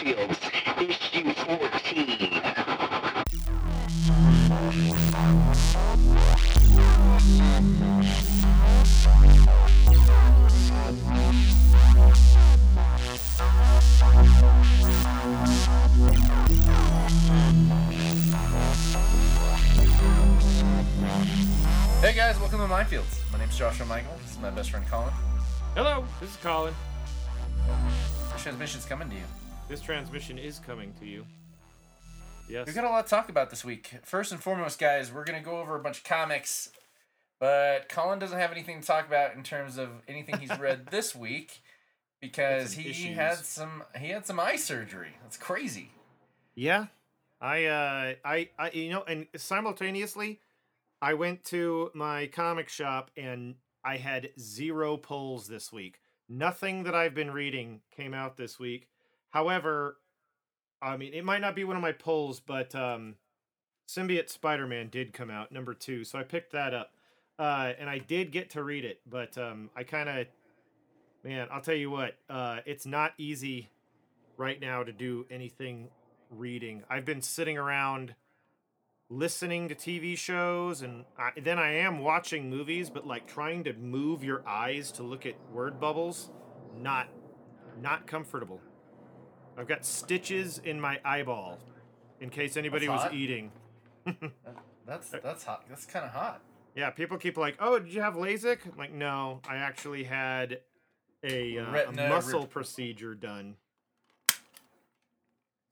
Minefields, issue 14. Hey guys, welcome to Minefields. My name's Joshua Michael. This is my best friend Colin. Hello, this is Colin. This transmission's coming to you. This transmission is coming to you. Yes. We've got a lot to talk about this week. First and foremost, guys, we're gonna go over a bunch of comics, but Colin doesn't have anything to talk about in terms of anything he's read this week because he issues. had some he had some eye surgery. That's crazy. Yeah. I uh I I you know and simultaneously I went to my comic shop and I had zero pulls this week. Nothing that I've been reading came out this week. However, I mean it might not be one of my pulls, but um Symbiote Spider-Man did come out number 2, so I picked that up. Uh and I did get to read it, but um I kind of man, I'll tell you what, uh it's not easy right now to do anything reading. I've been sitting around listening to TV shows and I, then I am watching movies, but like trying to move your eyes to look at word bubbles, not not comfortable. I've got stitches in my eyeball in case anybody That's was hot. eating. That's that's hot. That's kind of hot. Yeah, people keep like, "Oh, did you have LASIK?" I'm like, "No, I actually had a, uh, a muscle rep- procedure done."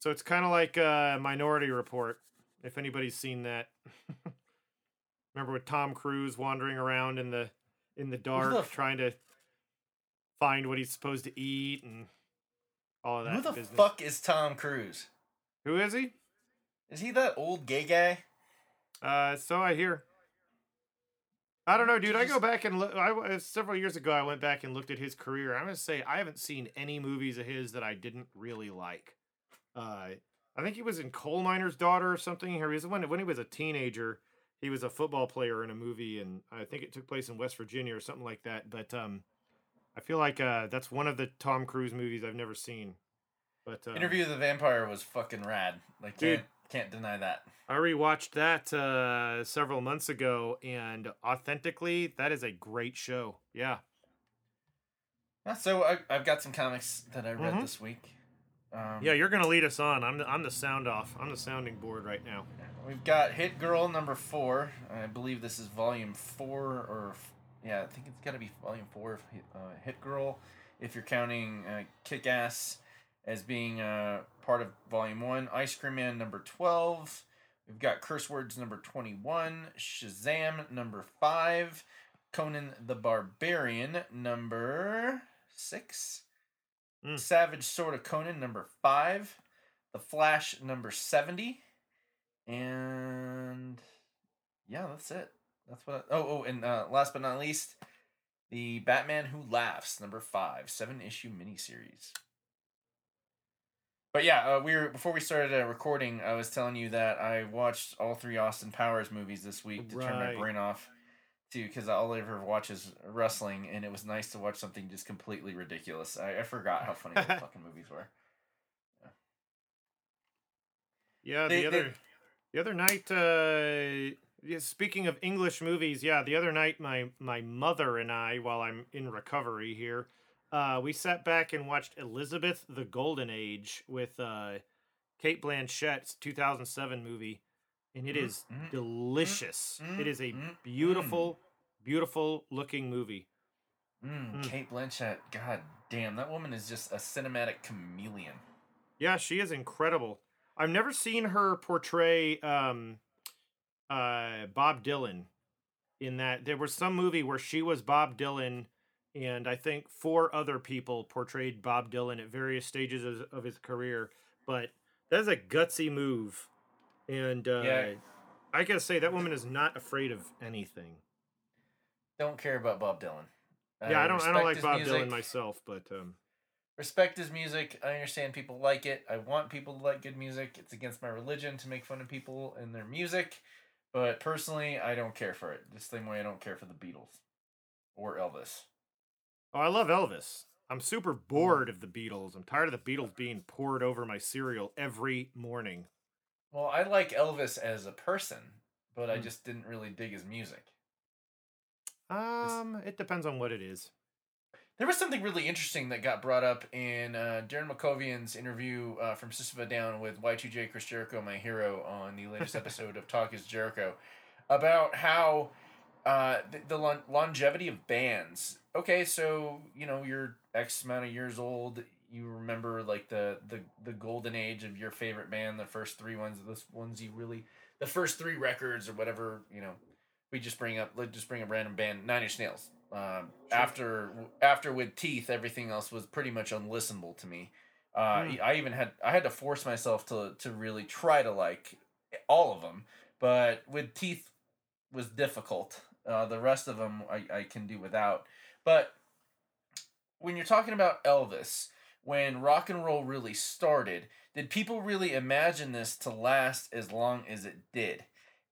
So it's kind of like a Minority Report, if anybody's seen that. Remember with Tom Cruise wandering around in the in the dark, f- trying to find what he's supposed to eat and all of that Who the business. fuck is Tom Cruise? Who is he? Is he that old gay guy? Uh, so I hear. I don't know, dude. I go back and look. I uh, several years ago, I went back and looked at his career. I'm gonna say I haven't seen any movies of his that I didn't really like. Uh, I think he was in Coal Miner's Daughter or something. Or he was when when he was a teenager. He was a football player in a movie, and I think it took place in West Virginia or something like that. But um, I feel like uh, that's one of the Tom Cruise movies I've never seen. But um, Interview with the Vampire was fucking rad. Like Dude. can't can't deny that. I rewatched that uh, several months ago, and authentically, that is a great show. Yeah. So I, I've got some comics that I read Mhm. this week. Um, Yeah, you're gonna lead us on. I'm the, I'm the sound off. I'm the sounding board right now. We've got Hit Girl number four. I believe this is volume four, or yeah, I think it's got to be volume four of Hit, uh, Hit Girl, if you're counting uh, Kick Ass as being uh, part of volume one. Ice Cream Man number 12. We've got Curse Words number 21. Shazam number five. Conan the Barbarian number six. Mm. Savage Sword of Conan number five. The Flash number 70. And yeah, that's it. That's what. I, oh, oh, and uh, last but not least, the Batman Who Laughs number five, seven issue miniseries. But yeah, uh, we were before we started uh, recording. I was telling you that I watched all three Austin Powers movies this week to turn my brain off. Too, because all I ever watch is wrestling, and it was nice to watch something just completely ridiculous. I, I forgot how funny those fucking movies were. Yeah, They- the they- other the other night. Uh, yeah, speaking of English movies, yeah, the other night my my mother and I, while I'm in recovery here, uh, we sat back and watched Elizabeth: The Golden Age with uh, Cate Blanchett's 2007 movie, and it Mm, is mm, delicious. mm, it is a mm, beautiful, beautiful looking movie. Mm, Mm. Cate Blanchett, god damn, that woman is just a cinematic chameleon. Yeah, she is incredible. I've never seen her portray um, uh, Bob Dylan in that. There was some movie where she was Bob Dylan, and I think four other people portrayed Bob Dylan at various stages of, of his career. But that is a gutsy move, and uh, Yeah. I gotta say that woman is not afraid of anything. Don't care about Bob Dylan. yeah, I don't. I don't like Bob music, Dylan myself, but um, Respect his music. I understand people like it. I want people to like good music. It's against my religion to make fun of people and their music. But personally, I don't care for it. The same way I don't care for the Beatles or Elvis. oh, I love Elvis. I'm super bored of the Beatles. I'm tired of the Beatles being poured over my cereal every morning. Well, I like Elvis as a person, but I Hmm. just didn't really dig his music. Um, it depends on what it is. There was something really interesting that got brought up in uh, Daron Malakian's interview uh, from System Down with Y2J Chris Jericho, my hero, on the latest episode of Talk is Jericho, about how uh, the, the lon- longevity of bands. Okay, so you know you're X amount of years old. You remember like the the the golden age of your favorite band, the first three ones, the ones you really, the first three records or whatever. You know, we just bring up let's just bring a random band, Nine Inch Nails. Um, Sure. After after with Teeth, everything else was pretty much unlistenable to me. Uh, Hmm. I even had I had to force myself to to really try to like all of them, but with Teeth was difficult. Uh, the rest of them I, I can do without. But when you're talking about Elvis, when rock and roll really started, did people really imagine this to last as long as it did?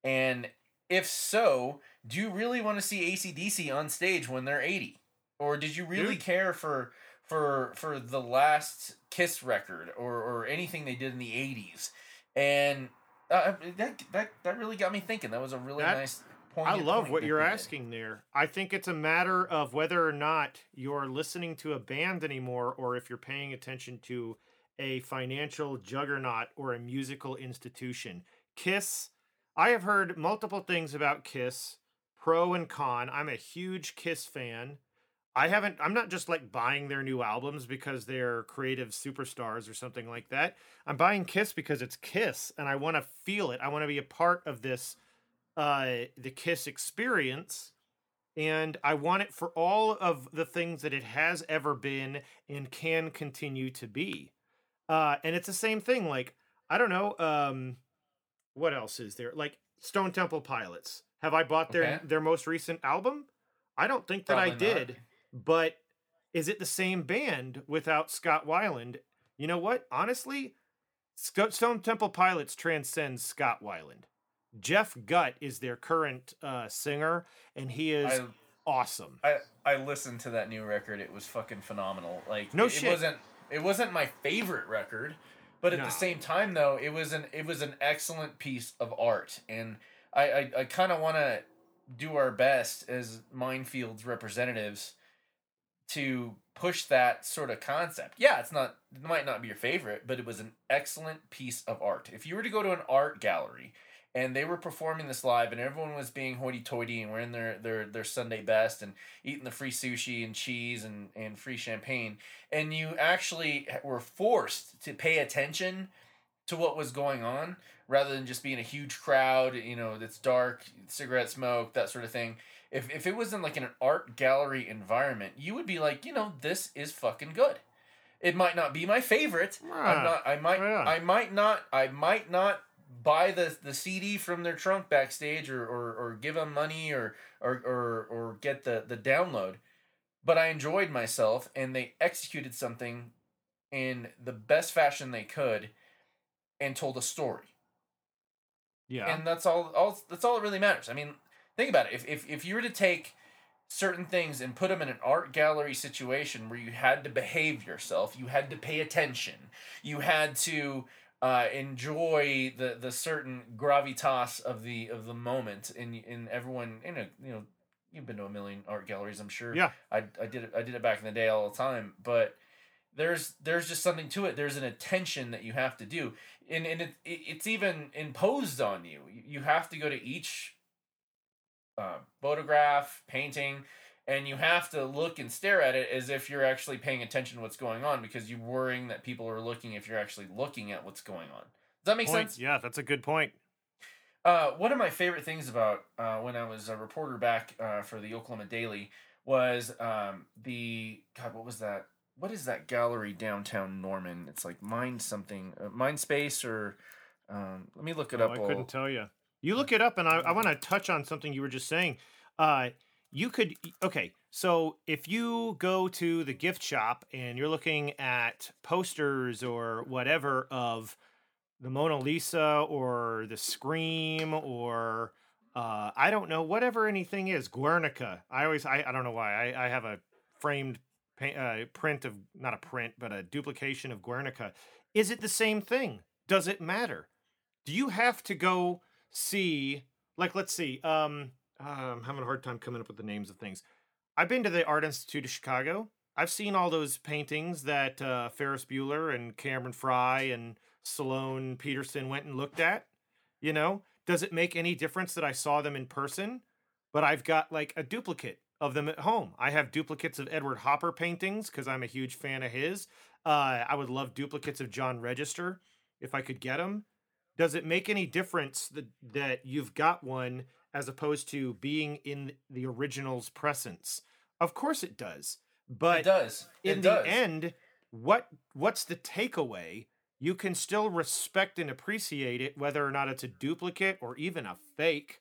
And if so, do you really want to see ACDC on stage when they're 80? Or did you really Dude. care for for for the last Kiss record or, or anything they did in the 80s? And uh, that, that that really got me thinking. That was a really That- nice point I love point what you're did. asking there. I think it's a matter of whether or not you're listening to a band anymore or if you're paying attention to a financial juggernaut or a musical institution. Kiss, I have heard multiple things about Kiss, pro and con. I'm a huge Kiss fan. I haven't I'm not just like buying their new albums because they're creative superstars or something like that. I'm buying Kiss because it's Kiss and I want to feel it. I want to be a part of this uh the Kiss experience and I want it for all of the things that it has ever been and can continue to be. Uh and it's the same thing like I don't know um what else is there? Like Stone Temple Pilots. Have I bought their Okay. their most recent album? I don't think that I Probably not. did. But is it the same band without Scott Weiland? You know what? Honestly, Stone Temple Pilots transcends Scott Weiland. Jeff Gutt is their current uh, singer, and he is I, awesome. I I listened to that new record. It was fucking phenomenal. Like No it, shit. it wasn't it wasn't my favorite record, but at No. the same time though, it was an it was an excellent piece of art, and I I, I kind of want to do our best as minefields representatives to push that sort of concept. Yeah, it's not it might not be your favorite, but it was an excellent piece of art. If you were to go to an art gallery and they were performing this live and everyone was being hoity-toity and wearing their their their Sunday best and eating the free sushi and cheese and and free champagne and you actually were forced to pay attention to what was going on rather than just being a huge crowd, you know, that's dark, cigarette smoke, that sort of thing. If if it was in like an art gallery environment, you would be like, you know, this is fucking good. It might not be my favorite. I'm not I might yeah. I might not I might not buy the the CD from their trunk backstage or or, or give them money or or or or get the the download. But I enjoyed myself and they executed something in the best fashion they could and told a story Yeah. and that's all, all that's all that really matters. I mean think about it. If, if if you were to take certain things and put them in an art gallery situation where you had to behave yourself you had to pay attention you had to uh, enjoy the the certain gravitas of the of the moment and and everyone in a you know you've been to a million art galleries i'm sure. Yeah. i, I did it i did it back in the day all the time but there's there's just something to it. There's an attention that you have to do and, and it, it, it's even imposed on you You- have to go to each uh, photograph painting and you have to look and stare at it as if you're actually paying attention to what's going on because you're worrying that people are looking if you're actually looking at what's going on does that make Point. sense Yeah, that's a good point. uh, one of my favorite things about uh, when I was a reporter back uh, for the Oklahoma Daily was um, the God. What was that? What is that gallery downtown Norman? It's like Mind something, uh, Mind Space, or um, let me look it Oh, up. I couldn't tell you. You look it up, and I, I want to touch on something you were just saying. Uh, you could okay. So if you go to the gift shop and you're looking at posters or whatever of the Mona Lisa or the Scream or uh, I don't know whatever anything is Guernica. I always I, I don't know why I, I have a framed uh, print of not a print, but a duplication of Guernica. Is it the same thing? Does it matter? Do you have to go see like let's see um uh, i'm having a hard time coming up with the names of things i've been to the art institute of chicago i've seen all those paintings that uh, ferris bueller and cameron frye and Sloane peterson went and looked at you know does it make any difference that i saw them in person but i've got like a duplicate of them at home i have duplicates of edward hopper paintings because i'm a huge fan of his uh, i would love duplicates of john register if i could get them does it make any difference that that you've got one as opposed to being in the original's presence? Of course it does. But it does. in it the end, what what's the takeaway? You can still respect and appreciate it whether or not it's a duplicate or even a fake.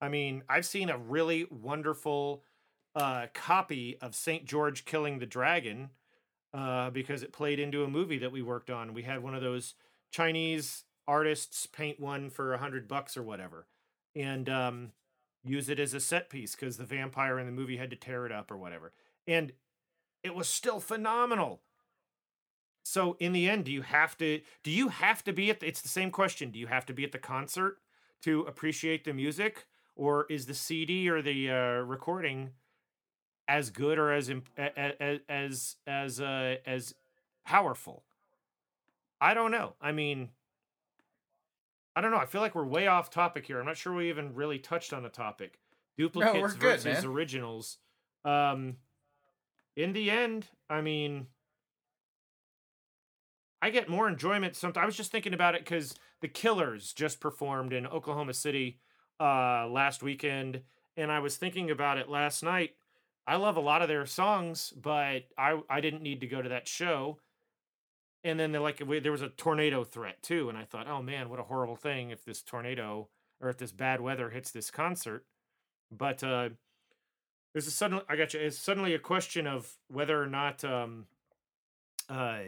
I mean, I've seen a really wonderful uh, copy of St. George killing the dragon uh, because it played into a movie that we worked on. We had one of those Chinese artists paint one for a hundred bucks or whatever, and um, use it as a set piece because the vampire in the movie had to tear it up or whatever, and it was still phenomenal. So in the end, do you have to? Do you have to be at? The, it's the same question. Do you have to be at the concert to appreciate the music, or is the CD or the uh, recording as good or as imp- a- a- a- as as uh, as powerful? I don't know. I mean, I don't know. I feel like we're way off topic here. I'm not sure we even really touched on the topic. Duplicates good, versus man. originals. Um, in the end, I mean, I get more enjoyment. Sometimes I was just thinking about it because the Killers just performed in Oklahoma City uh, last weekend, and I was thinking about it last night. I love a lot of their songs, but I I didn't need to go to that show. And then like, there was a tornado threat too, and I thought, oh man, what a horrible thing if this tornado or if this bad weather hits this concert. But uh, there's a sudden, I got you. It's suddenly a question of whether or not um, uh,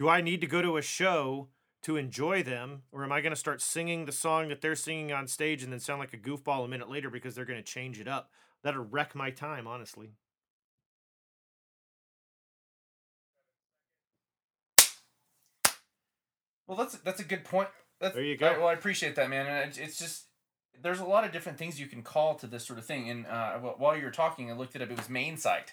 do I need to go to a show to enjoy them, or am I going to start singing the song that they're singing on stage and then sound like a goofball a minute later because they're going to change it up? That'll wreck my time, honestly. Well, that's that's a good point. That's, There you I- go. well, I appreciate that, man. And it's, just there's a lot of different things you can call to this sort of thing. And uh, while you were talking, I looked it up. It was Main Site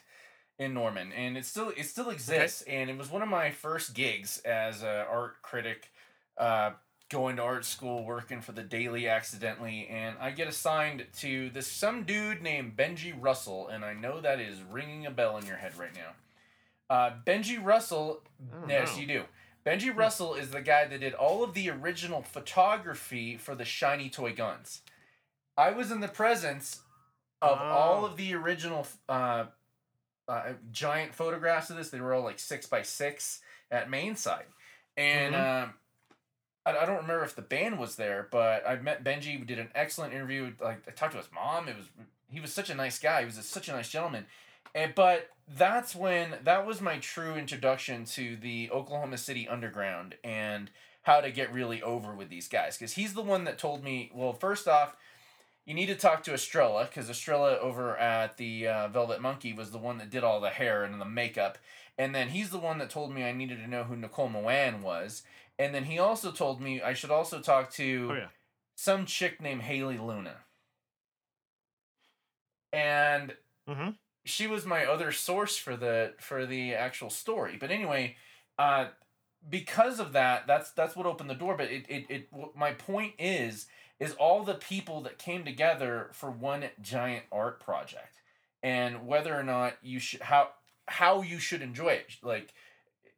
in Norman, and it still it still exists. And it was one of my first gigs as an art critic, uh, going to art school, working for the Daily accidentally, and I get assigned to this some dude named Benji Russell, and I know that is ringing a bell in your head right now. Uh, Benji Russell, yes, know. you do. Benji Russell is the guy that did all of the original photography for the shiny toy guns. I was in the presence of all Oh. of the original uh, uh, giant photographs of this. They were all like six by six at Mainsite, and um, I, don't remember if the band was there, but I met Benji. We did an excellent interview. Like I talked to his mom. It was he was such a nice guy. He was a, such a nice gentleman. And, but that's when that was my true introduction to the Oklahoma City Underground and how to get really over with these guys. Because he's the one that told me, well, first off, you need to talk to Estrella because Estrella over at the uh, Velvet Monkey was the one that did all the hair and the makeup. And then he's the one that told me I needed to know who Nicole Moan was. And then he also told me I should also talk to Oh yeah. some chick named Haley Luna. And Mm-hmm. she was my other source for the for the actual story. But anyway, uh, because of that, that's that's what opened the door. But it it, it my point is is all the people that came together for one giant art project, and whether or not you should how how you should enjoy it. Like,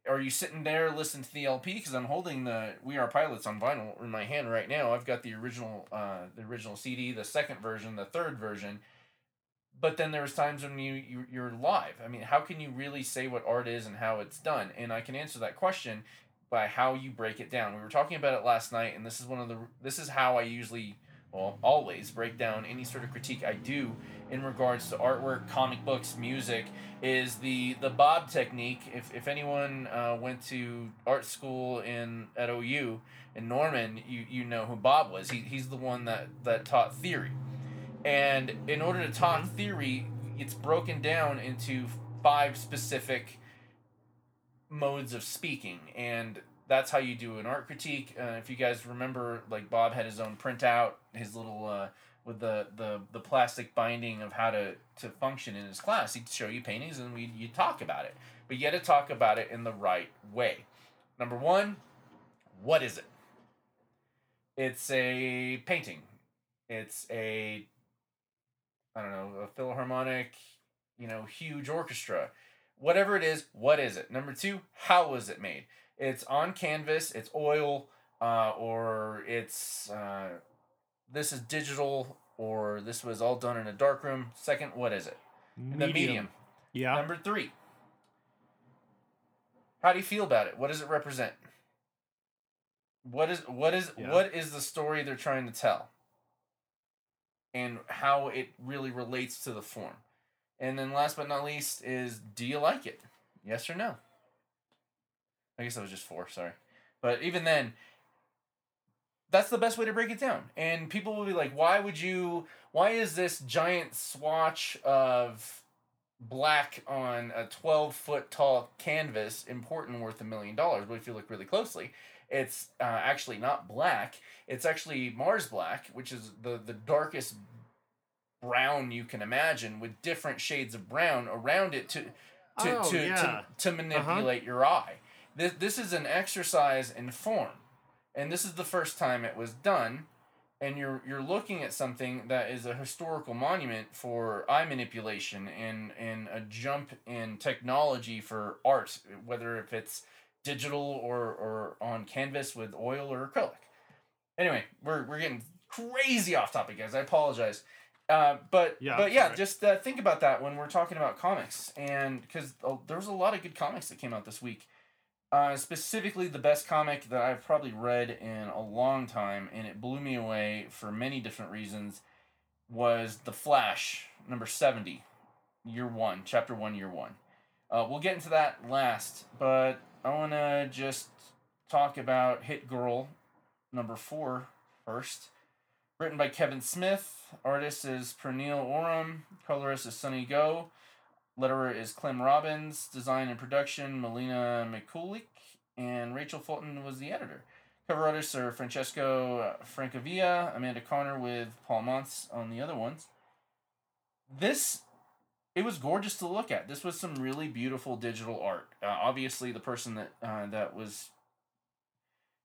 are you sitting there listening to the LP? Because I'm holding the We Are Pilots on vinyl in my hand right now. I've got the original uh, the original CD, the second version, the third version but then there's times when you, you you're live i mean how can you really say what art is and how it's done and i can answer that question by how you break it down we were talking about it last night and this is one of the this is how i usually well always break down any sort of critique i do in regards to artwork comic books music is the the bob technique. If, if anyone uh, went to art school in at ou in norman you you know who bob was. He, he's the one that that taught theory. And in order to talk theory, it's broken down into five specific modes of speaking. And that's how you do an art critique. Uh, if you guys remember like bob had his own printout his little uh, with the, the the plastic binding of how to to function in his class. He'd show you paintings and we you talk about it. But you got to talk about it in the right way. Number one what is it? It's a painting. It's a i don't know a philharmonic you know huge orchestra. Whatever it is what is it? Number two how was it made it's on canvas it's oil uh, or it's uh, this is digital or this was all done in a dark room. Second what is it? The medium. Yeah. number three. How do you feel about it? What does it represent? What is what is Yeah. what is the story they're trying to tell? And how it really relates to the form. And then last but not least is do you like it? Yes or no i guess that was just four sorry. But even then that's the best way to break it down. And people will be like why would you why is this giant swatch of black on a 12 foot tall canvas important worth a million dollars? But if you look really closely it's uh, actually not black. It's actually mars black which is the the darkest brown you can imagine with different shades of brown around it to to Oh, to, yeah. to, to manipulate your eye this, this is an exercise in form. And this is the first time it was done. And you're you're looking at something that is a historical monument for eye manipulation and and a jump in technology for art whether if it's digital or or on canvas with oil or acrylic. Anyway we're we're getting crazy off topic guys. I apologize. Uh, but Yeah, but yeah alright. just uh, think about that when we're talking about comics. And because uh, there was a lot of good comics that came out this week uh, specifically, the best comic that I've probably read in a long time, and it blew me away for many different reasons, was The Flash, number 70, year one, chapter one, year one. Uh, we'll get into that last, but I want to just talk about Hit Girl, number four, first. Written by Kevin Smith, artist is Pernille Ørum, colorist is Sunny Gho, Letterer is Clem Robins. Design and production, Melina Mikulic. And Rachael Fulton was the editor. Cover artists are Francesco Francavilla, Amanda Conner with Paul Mounts on the other ones. This, it was gorgeous to look at. This was some really beautiful digital art. Uh, obviously, the person that uh, that was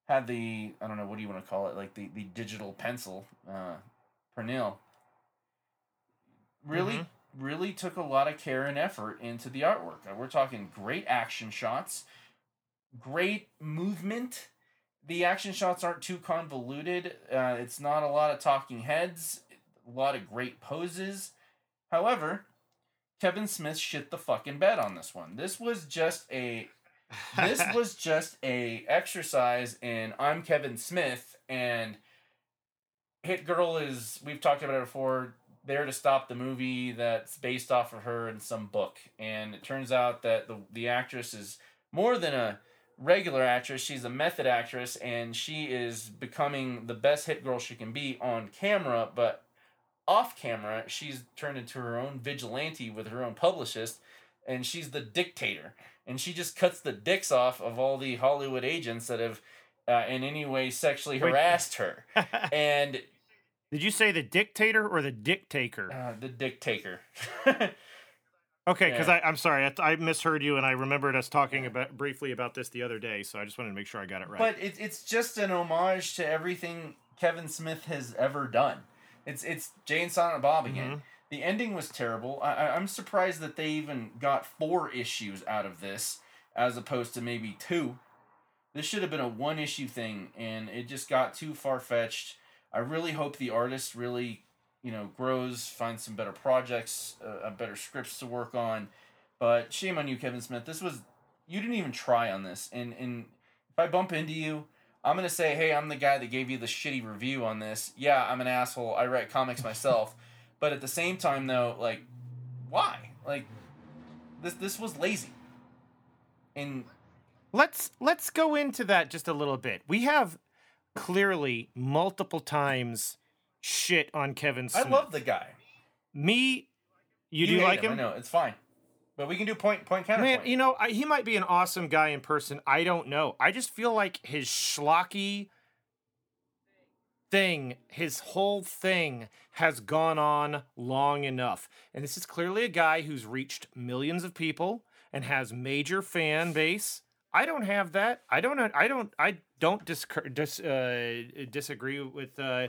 had the I don't know what do you want to call it like the the digital pencil, uh, Pernille. Really Mhm. Really took a lot of care and effort into the artwork. Uh, We're talking great action shots, great movement. The action shots aren't too convoluted. Uh, it's not a lot of talking heads, a lot of great poses. However, Kevin Smith shit the fucking bed on this one. This was just a this was just a exercise in I'm Kevin Smith and Hit Girl is we've talked about it before there to stop the movie that's based off of her in some book. And it turns out that the the actress is more than a regular actress she's a method actress and she is becoming the best hit girl she can be on camera but off camera she's turned into her own vigilante with her own publicist and she's the dictator. And she just cuts the dicks off of all the hollywood agents that have uh, in any way sexually harassed her. And Did you say the dictator or the dictator? uh, the dictator Okay, because yeah. I'm sorry, I, I misheard you, and I remembered us talking about briefly about this the other day, so I just wanted to make sure I got it right. But it, it's just an homage to everything Kevin Smith has ever done. It's it's Jay and Silent Bob again. Mhm. The ending was terrible. I- I'm surprised that they even got four issues out of this as opposed to maybe two. This should have been a one issue thing, and it just got too far fetched. I really hope the artist really, you know, grows, finds some better projects, uh, uh, better scripts to work on. But shame on you, Kevin Smith. This was you didn't even try on this, and and if I bump into you, I'm gonna say, hey, I'm the guy that gave you the shitty review on this. Yeah, I'm an asshole. I write comics myself, but at the same time, though, like, why? Like, this this was lazy. And Let's let's go into that just a little bit. We have clearly multiple times shit on Kevin I love the guy. me. You, do hate like him? I know it's fine. But we can do point point counterpoint. Man, you know, I, he might be an awesome guy in person. I don't know. I just feel like his schlocky thing, his whole thing has gone on long enough. And this is clearly a guy who's reached millions of people and has major fan base. I don't have that. I don't. I don't. I don't dis, dis, uh, disagree with uh,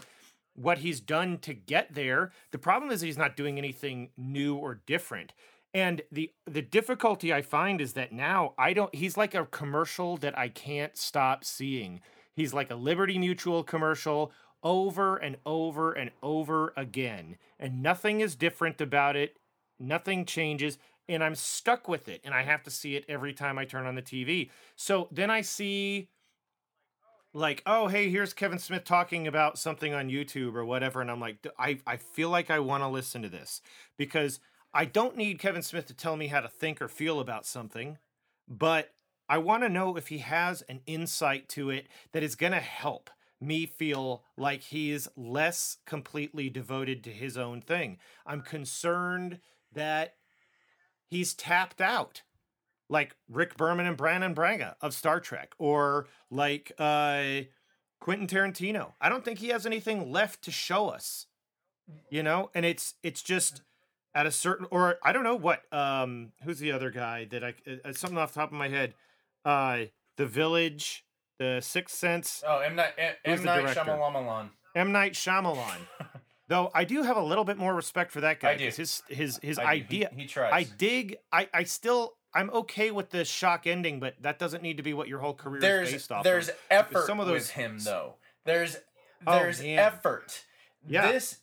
what he's done to get there. The problem is he's not doing anything new or different. And the the difficulty I find is that now I don't. He's like a commercial that I can't stop seeing. He's like a Liberty Mutual commercial over and over and over again, and nothing is different about it. Nothing changes and I'm stuck with it and I have to see it every time I turn on the TV. So then I see like, oh, hey, here's Kevin Smith talking about something on YouTube or whatever and I'm like I I feel like I want to listen to this because I don't need Kevin Smith to tell me how to think or feel about something, but I want to know if he has an insight to it that is going to help me feel like he's less completely devoted to his own thing. I'm concerned that he's tapped out like Rick Berman and Brannon Braga of Star Trek or like uh Quentin Tarantino. I don't think he has anything left to show us. You know, and it's it's just at a certain or I don't know what um who's the other guy that I uh, something off the top of my head. Uh The Village, The Sixth Sense. Oh, M Night M, M Night? Shyamalan. M Night Shyamalan. Though I do have a little bit more respect for that guy I do. his his his I do. He- idea He, tries. I dig. I I still I'm okay with the shock ending, but that doesn't need to be what your whole career is based off. there's of. effort some of with those- him though. There's Oh, there's man. effort. Yeah. This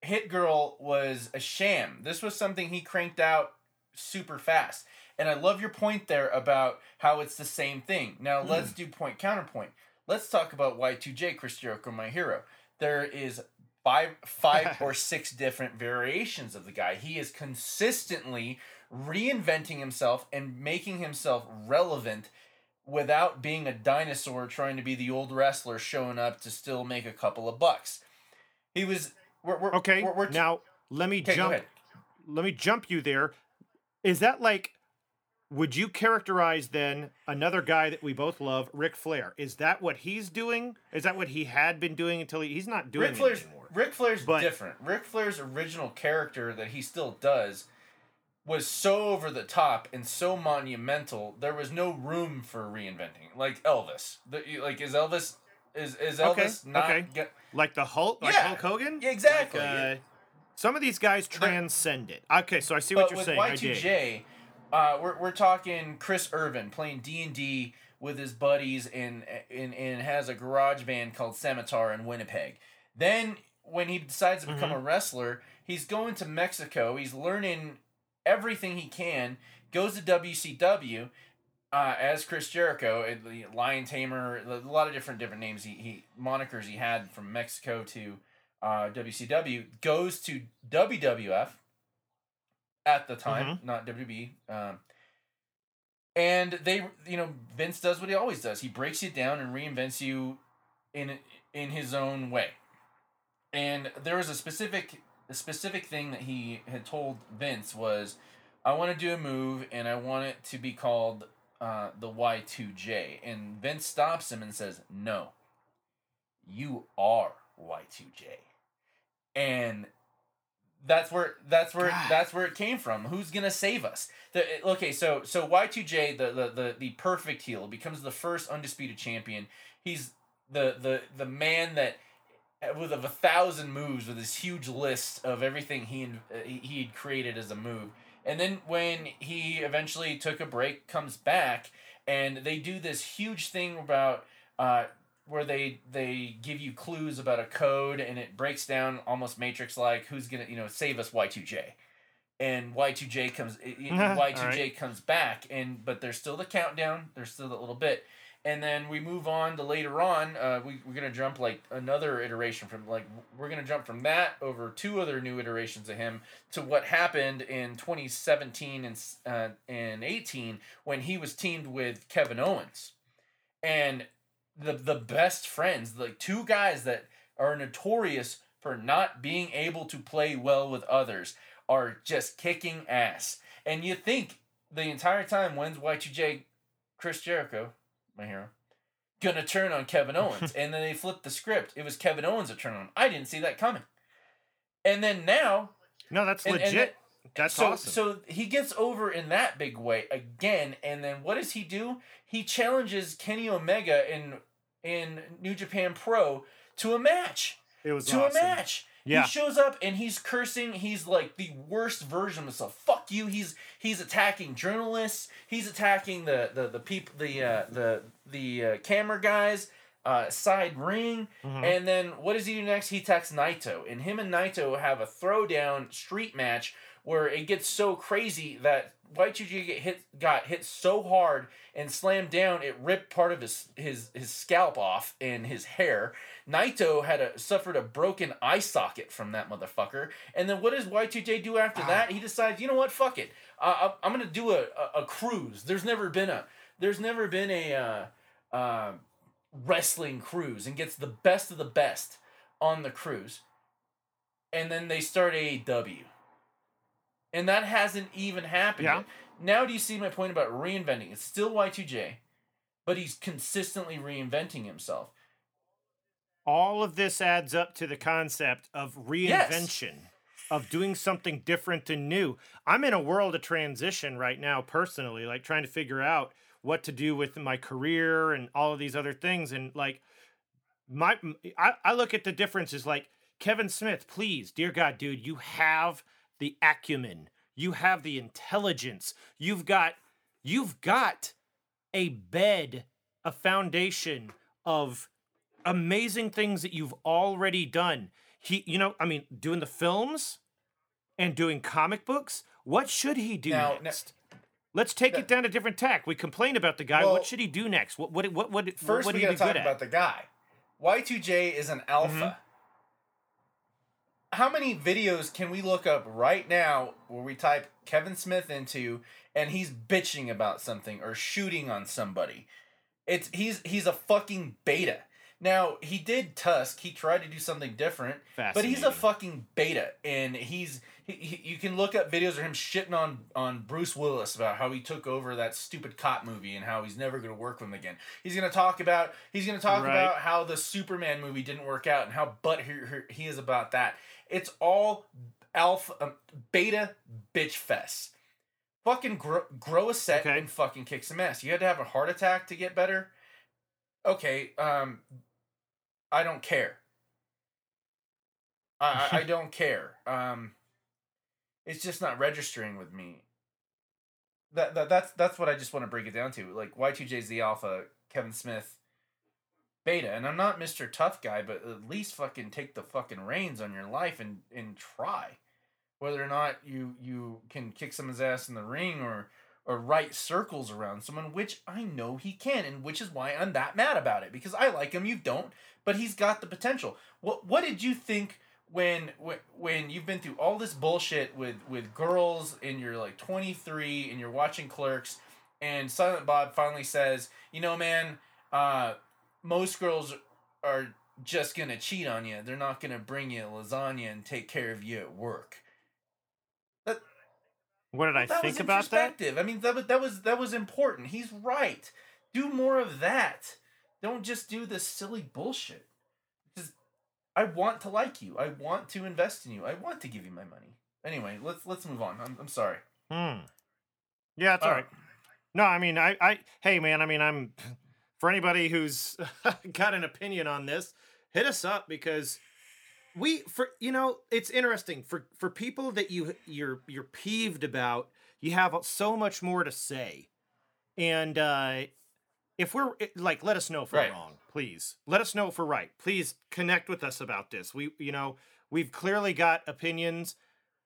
Hit Girl was a sham. This was something he cranked out super fast. And I love your point there about how it's the same thing. Now Hmm. let's do point counterpoint. Let's talk about Y2J Chris Jericho, my hero. There is five five or six different variations of the guy. He is consistently reinventing himself and making himself relevant without being a dinosaur trying to be the old wrestler showing up to still make a couple of bucks. He was we're, we're, okay. We're, we're now let me okay, jump. Let me jump you there. Is that like? Would you characterize then another guy that we both love, Ric Flair? Is that what he's doing? Is that what he had been doing until he, he's not doing Ric Flair's anymore? Ric Flair's But- different. Ric Flair's original character that he still does was so over the top and so monumental. There was no room for reinventing. Like Elvis, the, like is Elvis is is Okay, Elvis not okay. get Like the Hulk, like Yeah, Hulk Hogan? yeah, exactly. Like, uh, some of these guys transcend it. Okay, so I see what you're saying. I dig. Y2J, uh, we're we're talking Chris Irvine playing D and D with his buddies and and and has a garage band called Scimitar in Winnipeg. Then when he decides to become Mm-hmm. a wrestler, he's going to Mexico. He's learning everything he can. Goes to WCW. Uh, as Chris Jericho, the Lion Tamer, a lot of different different names he, he monikers he had from Mexico to uh, WCW, goes to WWF at the time, not WB. Um, and they, you know, Vince does what he always does. He breaks you down and reinvents you in in his own way. And there was a specific a specific thing that he had told Vince was, I want to do a move and I want it to be called uh, the Y two J. And Vince stops him and says, No, you are Y two J. And that's where that's where God. that's where it came from. Who's gonna save us? The, okay, so so Y two J, the, the the the perfect heel, becomes the first undisputed champion. He's the the the man that with of a thousand moves with his huge list of everything he uh, he he had created as a move. And then when he eventually took a break, comes back, and they do this huge thing about uh, where they they give you clues about a code, and it breaks down almost Matrix like who's gonna you know save us Y two J, and Y two J comes Y two J comes back, and but there's still the countdown, there's still that little bit, and then we move on to later on. Uh, we we're gonna jump like another iteration from like we're gonna jump from that over two other new iterations of him to what happened in 2017 and uh, and 18 when he was teamed with Kevin Owens, and the the best friends, like two guys that are notorious for not being able to play well with others, are just kicking ass. And you think the entire time when's Y2J Chris Jericho, my hero, gonna turn on Kevin Owens? and then they flipped the script. It was Kevin Owens that turned on. I didn't see that coming. And then now No, that's And- and legit. that's so, awesome. So he gets over in that big way again, and then what does he do? He challenges Kenny Omega in in New Japan Pro to a match. it was To awesome. a match. Yeah. He shows up and he's cursing. He's like the worst version of himself. Fuck you. He's he's attacking journalists. He's attacking the the the people the uh, the the uh, camera guys. Uh, side ring, Mhm. and then what does he do next? He attacks Naito, and him and Naito have a throwdown street match where it gets so crazy that Y2J get hit got hit so hard and slammed down it ripped part of his his his scalp off and his hair. Naito had a suffered a broken eye socket from that motherfucker. And then what does Y2J do after that? He decides, you know what, fuck it. Uh, I'm gonna do a, a, a cruise. There's never been a there's never been a uh, uh, wrestling cruise and gets the best of the best on the cruise. And then they start AEW. And that hasn't even happened Yeah. yet. Now do you see my point about reinventing? It's still Y2J, but he's consistently reinventing himself. all of this adds up to the concept of reinvention of doing something different and new i'm in a world of transition right now personally like trying to figure out what to do with my career and all of these other things and like my i, I look at the differences like kevin smith please dear god dude you have the acumen you have the intelligence you've got you've got a bed a foundation of amazing things that you've already done. He, you know, I mean, doing the films and doing comic books. What should he do Now- now- next? Let's take it down a different tack. We complain about the guy. Well, what should he do next? What what what what First, what we gotta be talk about the guy. Y2J is an alpha. Mm-hmm. How many videos can we look up right now where we type Kevin Smith into and he's bitching about something or shooting on somebody? It's he's he's a fucking beta. Now he did Tusk. He tried to do something different, but he's a fucking beta, and he's he, he, you can look up videos of him shitting on on Bruce Willis about how he took over that stupid cop movie and how he's never going to work with him again. He's going to talk about he's going to talk Right. about how the Superman movie didn't work out and how butt he, he is about that. It's all alpha um, beta bitch fest. Fucking grow, grow a set Okay. and fucking kick some ass. You had to have a heart attack to get better. Okay, um, I don't care. I, I, I don't care. Um, it's just not registering with me. That, that that's that's what I just want to break it down to. Like Y two J's the alpha, Kevin Smith, beta, and I'm not Mister Tough Guy, but at least fucking take the fucking reins on your life and and try. Whether or not you you can kick someone's ass in the ring or or write circles around someone, which I know he can, and which is why I'm that mad about it because I like him, you don't, but he's got the potential. What what did you think when when when you've been through all this bullshit with with girls and you're like 23 and you're watching Clerks, and Silent Bob finally says, you know, man, uh, most girls are just gonna cheat on you. They're not gonna bring you lasagna and take care of you at work. What did I that think about that? I mean, that was that was that was important. He's right. Do more of that. Don't just do this silly bullshit. Because I want to like you. I want to invest in you. I want to give you my money. Anyway, let's let's move on. I'm, I'm sorry. Hmm. Yeah, it's all right. No, I mean, I, I, hey, man, I mean, I'm for anybody who's got an opinion on this, hit us up because we, for you know, it's interesting for for people that you you're you're peeved about. You have so much more to say, and uh if we're like, let us know if we're Right. wrong, please. Let us know if we're right. Please connect with us about this. We, you know, we've clearly got opinions.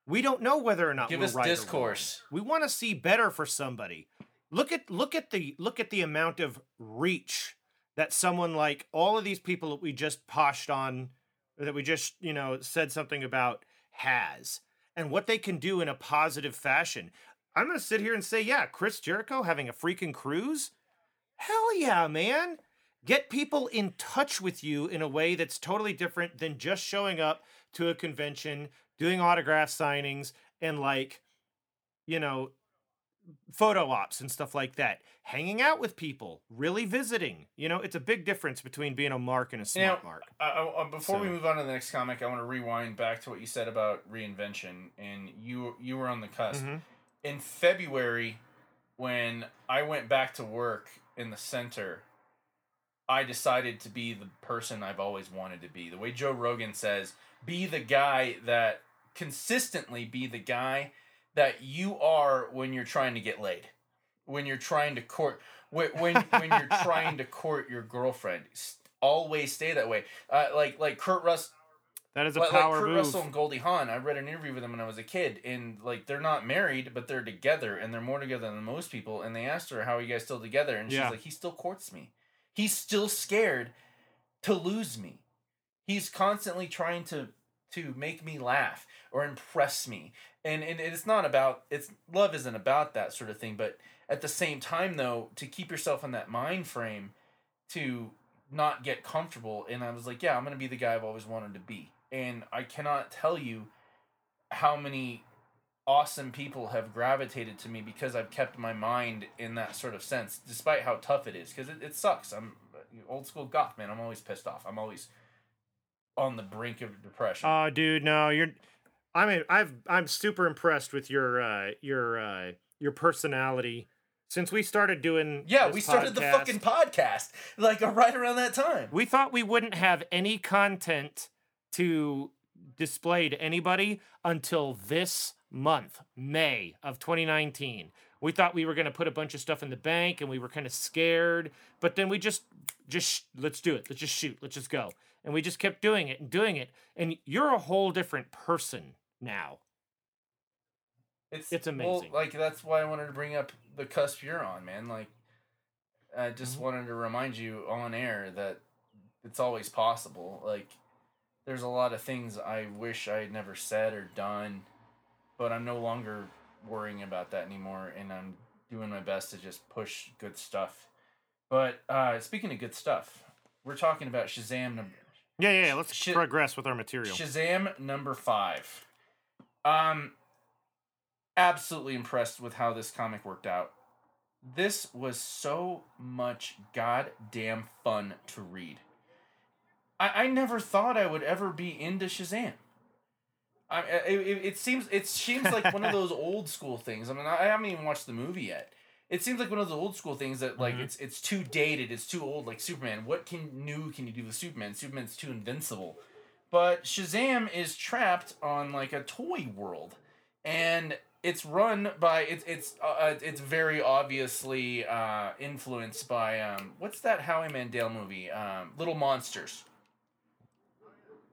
We don't know whether or not Give we're us right or wrong. discourse. We want to see better for somebody. Look at look at the look at the amount of reach that someone like all of these people that we just poshed on that we just, you know, said something about has and what they can do in a positive fashion. I'm going to sit here and say, yeah, Chris Jericho having a freaking cruise? Hell yeah, man. Get people in touch with you in a way that's totally different than just showing up to a convention, doing autograph signings, and like, you know, photo ops and stuff like that, hanging out with people, really visiting. You know, it's a big difference between being a mark and a smart mark. Uh, uh, uh, before we move on to the next comic, I want to rewind back to what you said about reinvention, and you you were on the cusp Mhm. in February when I went back to work in the center. I decided to be the person I've always wanted to be. The way Joe Rogan says, be the guy that consistently be the guy that you are when you're trying to get laid, when you're trying to court, when when, when you're trying to court your girlfriend. Always stay that way. Uh, like like Kurt Russ, That is a like, like Kurt move. Russell and Goldie Hawn. I read an interview with them when I was a kid, and like they're not married, but they're together, and they're more together than most people. And they asked her, "How are you guys still together?" And she's Yeah. like, "He still courts me. He's still scared to lose me. He's constantly trying to to make me laugh or impress me." And and it's not about it's love isn't about that sort of thing, but at the same time though, to keep yourself in that mind frame to not get comfortable and I was like, yeah, I'm going to be the guy I've always wanted to be. And I cannot tell you how many awesome people have gravitated to me because I've kept my mind in that sort of sense despite how tough it is because it, it sucks. I'm uh, old school goth, man. I'm always pissed off. I'm always on the brink of depression. Oh, dude, no, you're. I mean, I've I'm super impressed with your uh, your uh, your personality since we started doing. yeah, we started the fucking podcast like uh, right around that time. We thought we wouldn't have any content to display to anybody until this month, May of 2019. We thought we were going to put a bunch of stuff in the bank and we were kind of scared, but then we just just sh- let's do it. Let's just shoot. Let's just go. And we just kept doing it and doing it and you're a whole different person now. It's It's well, amazing. like that's why I wanted to bring up the cusp you're on, man. Like, I just Mhm. wanted to remind you on air that it's always possible. Like, there's a lot of things I wish I had never said or done, but I'm no longer worrying about that anymore, and I'm doing my best to just push good stuff. But uh, speaking of good stuff, we're talking about Shazam number Yeah, yeah, yeah. let's Shi- progress with our material. Shazam number five. Um, absolutely impressed with how this comic worked out. This was so much goddamn fun to read. I, I never thought I would ever be into Shazam. I, it, it, it seems it seems like one of those old school things. I mean, I haven't even watched the movie yet. It seems like one of those old school things that like Mhm. it's it's too dated, it's too old. Like Superman, what can new can you do with Superman? Superman's too invincible. But Shazam is trapped on like a toy world, and it's run by it's it's uh, uh, it's very obviously uh, influenced by um what's that Howie Mandel movie um Little Monsters.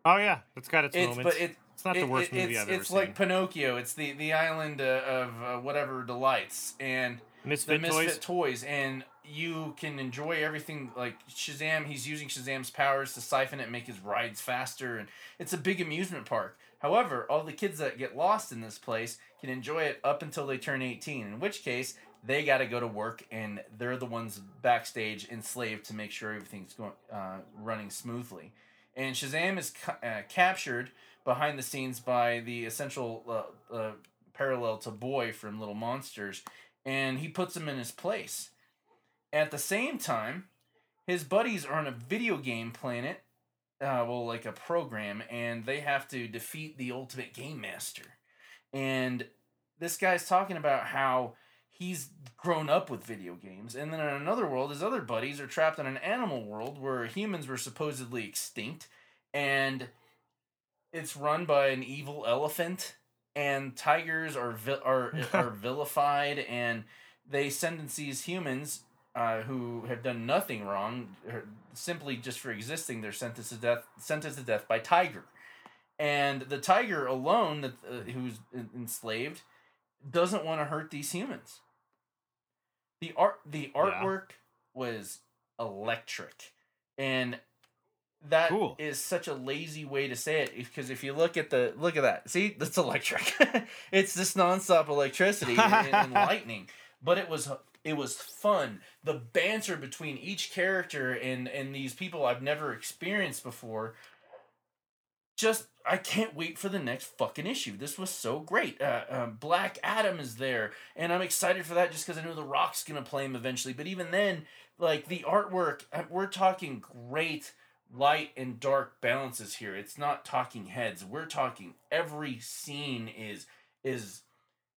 Oh yeah, it's got its, It's moments. but it it's not the worst it- movie it's, I've ever it's seen. like Pinocchio. It's the the island uh, of uh, whatever delights and the Misfit, misfit toys. toys. and you can enjoy everything like Shazam. He's using Shazam's powers to siphon it, and make his rides faster, and it's a big amusement park. However, all the kids that get lost in this place can enjoy it up until they turn eighteen. In which case, they got to go to work, and they're the ones backstage enslaved to make sure everything's going uh, running smoothly. And Shazam is ca- uh, captured behind the scenes by the essential uh, uh, parallel to Boy from Little Monsters, and he puts him in his place. At the same time, his buddies are on a video game planet, uh, well, like a program, and they have to defeat the ultimate game master. And this guy's talking about how he's grown up with video games, and then in another world, his other buddies are trapped in an animal world where humans were supposedly extinct, and it's run by an evil elephant, and tigers are vi- are are vilified, and they sentence these humans uh, who have done nothing wrong, er, simply just for existing. They're sentenced to death, sentenced to death by tiger, and the tiger alone, that uh, who's enslaved, doesn't want to hurt these humans. The art, the artwork was electric, and that is Cool. such a lazy way to say it because if you look at the look at that see that's electric it's this nonstop electricity and, and lightning but it was it was fun the banter between each character and and these people i've never experienced before just I can't wait for the next fucking issue. This was so great. Uh, um, Black Adam is there, and I'm excited for that just because I know The Rock's gonna play him eventually. But even then, like the artwork, uh, we're talking great light and dark balances here. It's not talking heads. We're talking every scene is is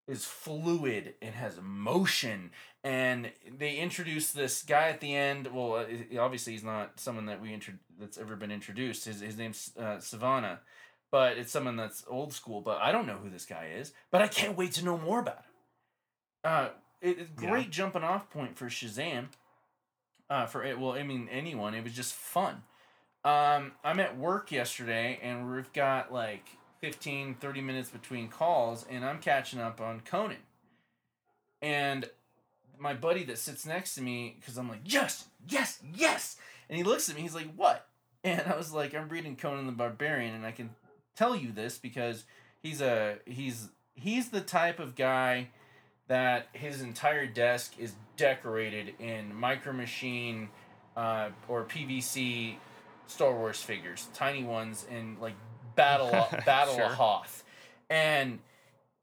is fluid and has motion. And they introduce this guy at the end. Well uh, obviously he's not someone that we intro- that's ever been introduced. His, his name's uh, savannah. But it's someone that's old school. But i don't know who this guy is. But i can't wait to know more about him. Uh, it, it's Yeah. great jumping off point for shazam. Uh, for it well i mean anyone. It was just fun um, i'm at work yesterday and we've got like 15 30 minutes between calls and i'm catching up on conan. And my buddy that sits next to me because i'm like yes yes yes! And he looks at me he's like what? And i was like i'm reading conan the barbarian and i can tell you this because he's a he's he's the type of guy that his entire desk is decorated in micro machine uh, or pvc star wars figures tiny ones in like battle battle Sure. of hoth. And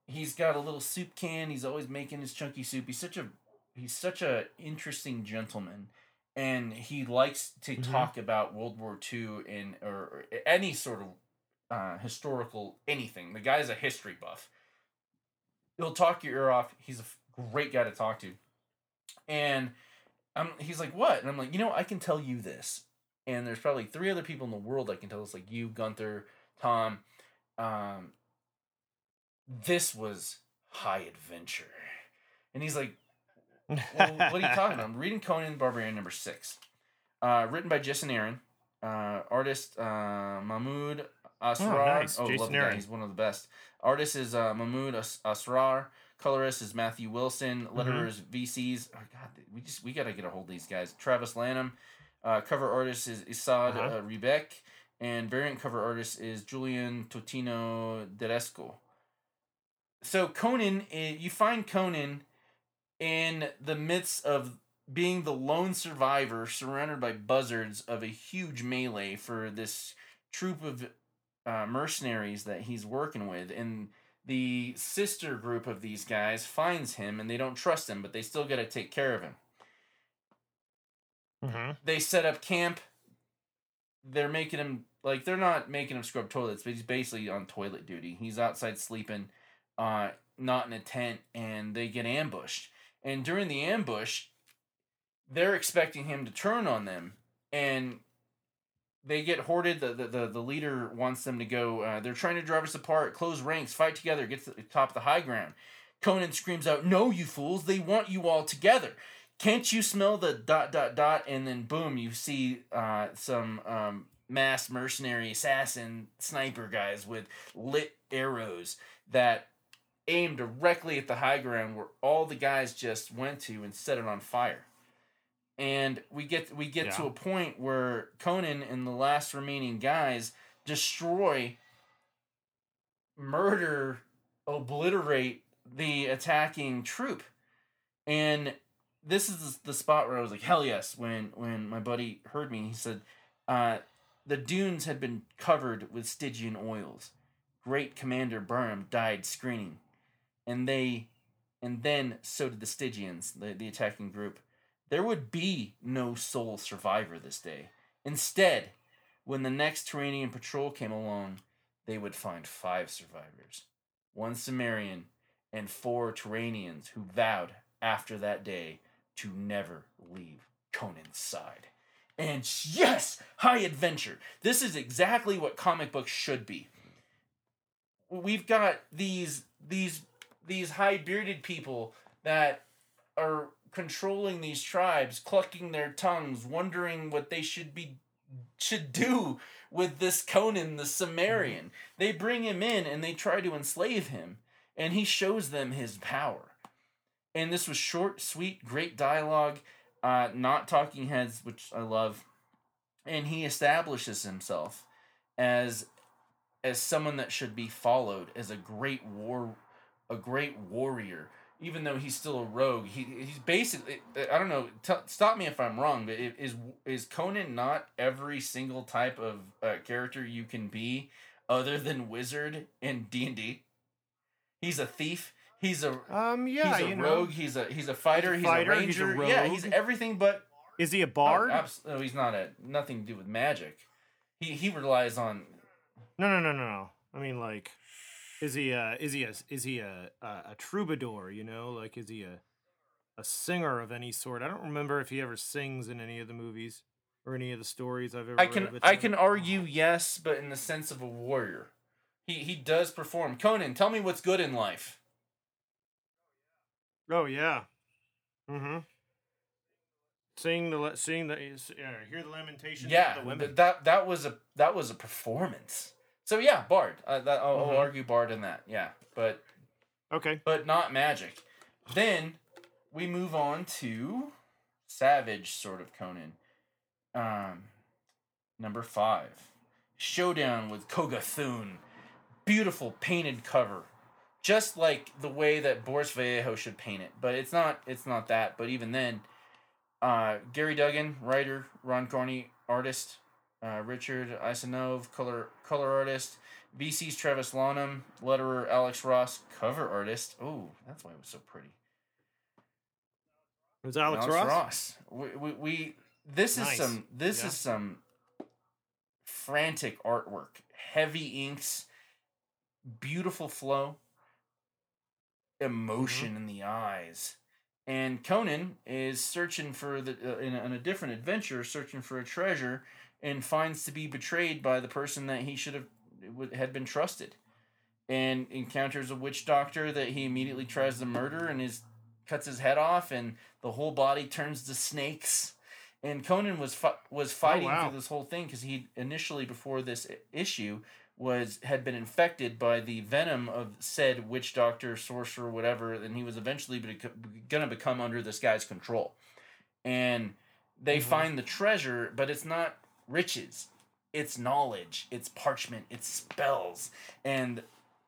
he's got a little soup can. He's always making his chunky soup. He's such a he's such a interesting gentleman. And he likes to Mhm. talk about world war ii and or, or any sort of uh, historical anything. The guy's a history buff. He'll talk your ear off. He's a great guy to talk to. And I'm, he's like what? And i'm like you know i can tell you this and there's probably three other people in the world i can tell us, like you gunther tom um, this was high adventure. And he's like, well, what are you talking about? I'm reading Conan the Barbarian number six. Uh, written by Jason Aaron. Uh, artist uh, Mahmoud Asrar. nice. Oh, love Jason the guy. Aaron. He's one of the best. Artist is uh, Mahmoud As- Asrar. Colorist is Matthew Wilson. Letterer is VCs. Oh God, we just we gotta get a hold of these guys. Travis Lanham. Uh, cover artist is Esad Uh-huh. uh, Ribić, and variant cover artist is Julian Totino Tedesco. So Conan, eh, you find Conan in the midst of being the lone survivor, surrounded by buzzards of a huge melee for this troop of uh, mercenaries that he's working with, and the sister group of these guys finds him, and they don't trust him, but they still got to take care of him Mm-hmm. they set up camp. They're making him like they're not making him scrub toilets, but he's basically on toilet duty. He's outside sleeping, uh, not in a tent, and they get ambushed. And during the ambush, they're expecting him to turn on them, and they get hoarded. The the, the, the leader wants them to go. Uh, they're trying to drive us apart, close ranks, fight together, get to the top of the high ground. Conan screams out, "No, you fools! They want you all together." Can't you smell the dot dot dot? And then boom you see uh, some um, mass mercenary assassin sniper guys with lit arrows that aim directly at the high ground where all the guys just went to and set it on fire. And we get we get to a point where conan and the last remaining guys destroy murder obliterate the attacking troop. And this is the spot where I was like, hell yes. When when my buddy heard me, he said, uh, the dunes had been covered with Stygian oils. Great Commander Burnham died screening, and they, and then so did the Stygians, the the attacking group. There would be no sole survivor this day. Instead, when the next Turanian patrol came along, they would find five survivors, one Cimmerian, and four Turanians who vowed after that day to never leave Conan's side. And yes, high adventure. This is exactly what comic books should be. We've got these these these high bearded people that are controlling these tribes, clucking their tongues, wondering what they should be should do with this Conan the Cimmerian. Mm-hmm. They bring him in and they try to enslave him, and he shows them his power and this was short, sweet, great dialogue, uh, not talking heads, which I love, and he establishes himself as as someone that should be followed, as a great war, a great warrior. Even though he's still a rogue, he he's basically I don't know. T- stop me if I'm wrong, but is is Conan not every single type of uh, character you can be? other than wizard in D and D. He's a thief. He's a Um, yeah, he's a you know. rogue. He's a he's a fighter. He's a, fighter, he's a ranger. yeah, he's everything but Is he a bard? Oh, abs- no, he's not a nothing to do with magic. He he relies on No, no, no, no, no. I mean, like, is he a is he a is he a a, a troubadour? You know, like, is he a a singer of any sort? I don't remember if he ever sings in any of the movies or any of the stories I've ever. I can. I can argue yes, but in the sense of a warrior. He he does perform. Conan, tell me what's good in life. Oh yeah. Mm-hmm. Seeing the seeing the is- yeah, hear the lamentations Yeah, of the women. th- that that was a that was a performance. So yeah, Bard. Uh, that, I'll, I'll Mhm. argue Bard in that. Yeah, but okay. but not magic. Then we move on to Savage Sword of Conan. Um, number five, Showdown with Koga Thun. Beautiful painted cover, just like the way that Boris Vallejo should paint it. But it's not. It's not that. But even then, uh, Gerry Duggan, writer, Ron Garney, artist, uh, Richard Isanove, color color artist, VC's Travis Lanham, letterer Alex Ross, cover artist. Oh, that's why it was so pretty. It was Alex, Alex Ross. Ross. We, we, we this Nice. is some this Yeah. is some frantic artwork. Heavy inks, beautiful flow, emotion Mm-hmm. in the eyes. And Conan is searching for the uh, in, a, in a different adventure, searching for a treasure, and finds to be betrayed by the person that he should have had been trusted, and encounters a witch doctor that he immediately tries to murder and is cuts his head off, and the whole body turns to snakes. And Conan was was fighting wow. through this whole thing because he initially before this issue was had been infected by the venom of said witch doctor, sorcerer, whatever, and he was eventually bec- gonna become under this guy's control. And they Mhm. find the treasure, but it's not riches. It's knowledge, it's parchment, it's spells. And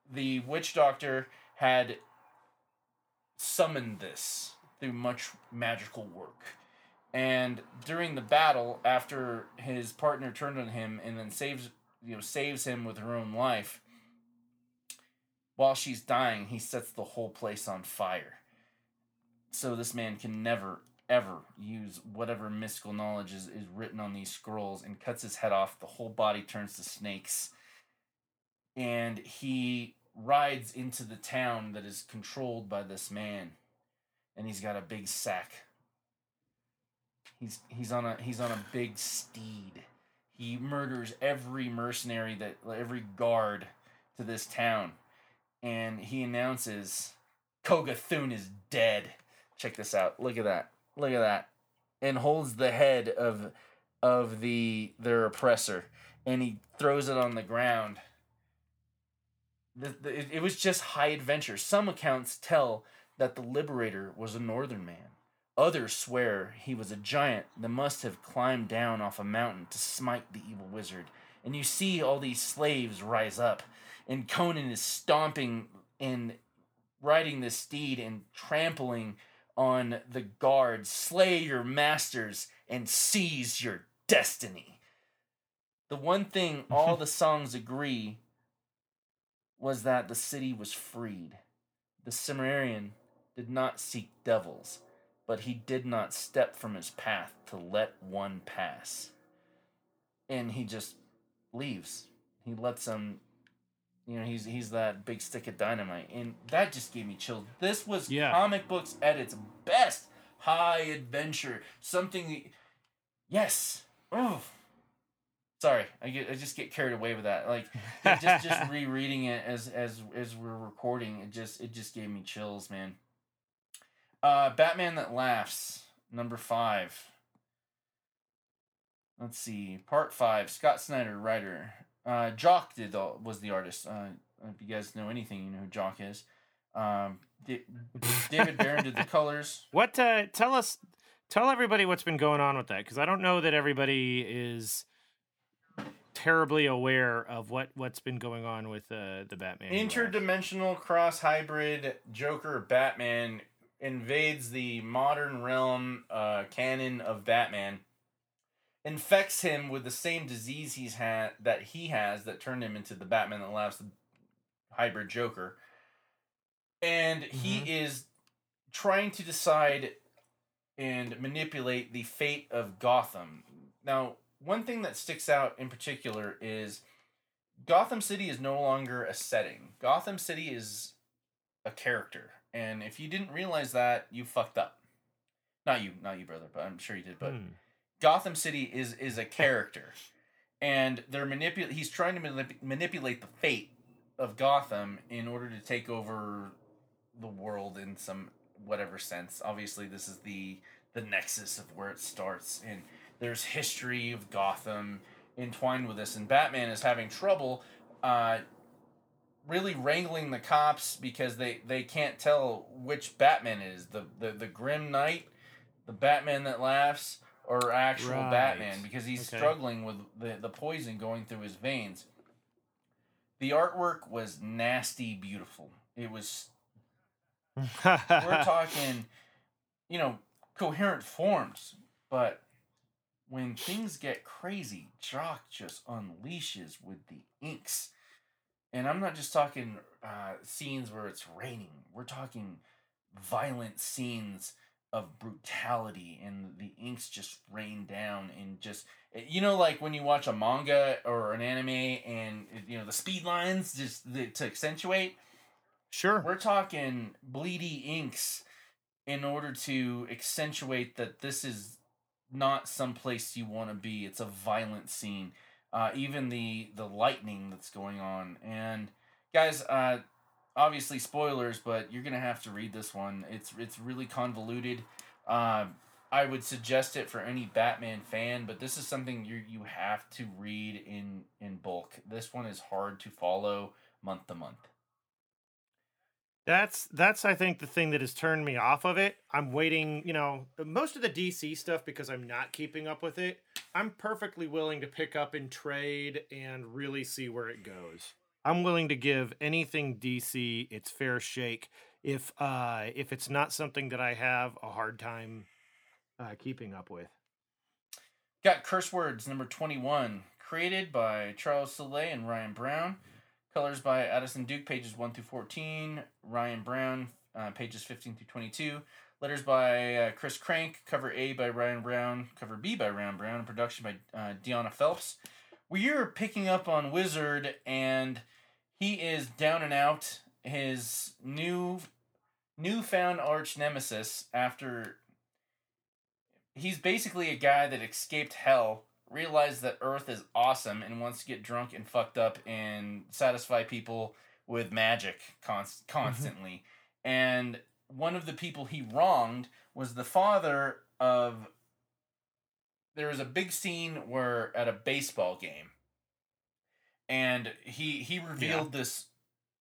the witch doctor had summoned this through much magical work. And during the battle, after his partner turned on him and then saves you know saves him with her own life, while she's dying, he sets the whole place on fire. So this man can never ever use whatever mystical knowledge is, is written on these scrolls and cuts his head off. The whole body turns to snakes. And he rides into the town that is controlled by this man. And he's got a big sack. He's he's on a he's on a big steed. He murders every mercenary that every guard to this town. And he announces koga Kogathun is dead. Check this out. Look at that. Look at that. And holds the head of of the their oppressor and he throws it on the ground. The, the, it, it was just high adventure. Some accounts tell that the liberator was a northern man. Others swear he was a giant that must have climbed down off a mountain to smite the evil wizard. And you see all these slaves rise up, and Conan is stomping and riding the steed and trampling on the guards. Slay your masters and seize your destiny. The one thing all the songs agree was that the city was freed. The Cimmerian did not seek devils, but he did not step from his path to let one pass. And he just leaves. He lets them you know, he's he's that big stick of dynamite. And that just gave me chills. This was Yeah. comic books at its best. High adventure. Something Yes. Oh. Sorry, I get I just get carried away with that. Like just just rereading it as as as we're recording, it just it just gave me chills, man. Uh Batman that laughs, number five. Let's see, part five. Scott Snyder, writer. Uh, Jock did the, was the artist. Uh, if you guys know anything, you know who Jock is. Um, D- David Baron did the colors. What? Uh, tell us, tell everybody what's been going on with that, because I don't know that everybody is terribly aware of what what's been going on with uh, the Batman. Interdimensional cross hybrid Joker Batman invades the modern realm uh, canon of Batman infects him with the same disease he's had that he has that turned him into the Batman that laughs the hybrid Joker. And he is trying to decide and manipulate the fate of Gotham. Now, one thing that sticks out in particular is Gotham City is no longer a setting. Gotham City is a character. And if you didn't realize that, you fucked up. Not you, not you, brother, but I'm sure you did. But Hmm. Gotham City is is a character, and they're manipul. He's trying to manip- manipulate the fate of Gotham in order to take over the world in some whatever sense. Obviously, this is the the nexus of where it starts, and there's history of Gotham entwined with this. And Batman is having trouble. Uh, really wrangling the cops because they, they can't tell which Batman is the, the the grim knight, the Batman that laughs, or actual Right. Batman because he's Okay. struggling with the, the poison going through his veins. The artwork was nasty beautiful. It was we're talking, you know, coherent forms, but when things get crazy, Jock just unleashes with the inks. And I'm not just talking uh, scenes where it's raining. We're talking violent scenes of brutality, and the inks just rain down and just eh, you know, like when you watch a manga or an anime, and you know the speed lines just the, to accentuate. sure. We're talking bleedy inks in order to accentuate that this is not someplace you want to be. It's a violent scene. Uh, even the the lightning that's going on. And guys, uh, obviously spoilers, but you're gonna have to read this one. It's it's really convoluted. Uh, I would suggest it for any Batman fan, but this is something you you have to read in in bulk. This one is hard to follow month to month. That's that's I think the thing that has turned me off of it. I'm waiting, you know, most of the DC stuff because I'm not keeping up with it. I'm perfectly willing to pick up and trade and really see where it goes. I'm willing to give anything DC its fair shake if uh if it's not something that I have a hard time uh, keeping up with. Got Curse Words number 21, created by Charles Soule and Ryan Browne. Colors by Addison Duke, pages 1 through 14. Ryan Browne, uh, pages 15 through 22. Letters by uh, Chris Crank. Cover A by Ryan Browne. Cover B by Ryan Browne. And production by uh, Deanna Phelps. We're picking up on Wizard, and he is down and out. His new, newfound arch nemesis after he's basically a guy that escaped hell, realized that Earth is awesome, and wants to get drunk and fucked up and satisfy people with magic const- constantly. and one of the people he wronged was the father of. There was a big scene where at a baseball game, and he he revealed this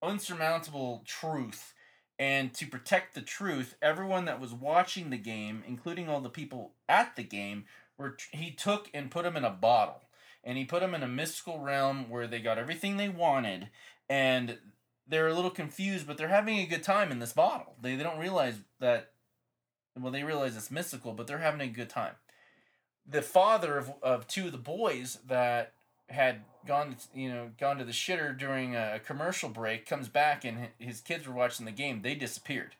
unsurmountable truth. And to protect the truth, everyone that was watching the game, including all the people at the game, were he took and put them in a bottle, and he put them in a mystical realm where they got everything they wanted, and they're a little confused, but they're having a good time in this bottle. They they don't realize that. Well, they realize it's mystical, but they're having a good time. The father of of two of the boys that had gone you know gone to the shitter during a commercial break comes back and his kids were watching the game they disappeared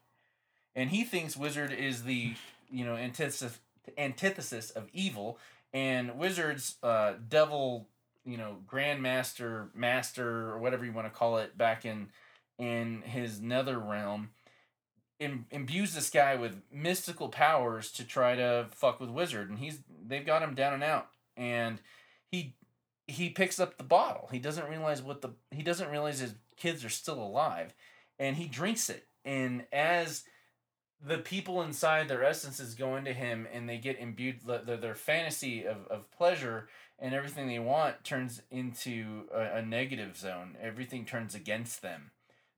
and he thinks wizard is the you know antithesis antithesis of evil and wizard's uh devil you know grandmaster master or whatever you want to call it back in in his nether realm Im- imbues this guy with mystical powers to try to fuck with wizard and he's they've got him down and out and he he picks up the bottle. He doesn't realize what the he doesn't realize his kids are still alive, and he drinks it. And as the people inside their essences go into him, and they get imbued, the, the, their fantasy of, of pleasure and everything they want turns into a, a negative zone. Everything turns against them.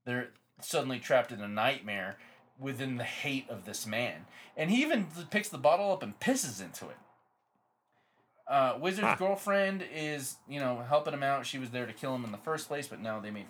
They're suddenly trapped in a nightmare within the hate of this man. And he even picks the bottle up and pisses into it uh, Wizard's Huh. girlfriend is, you know, helping him out. She was there to kill him in the first place, but now they made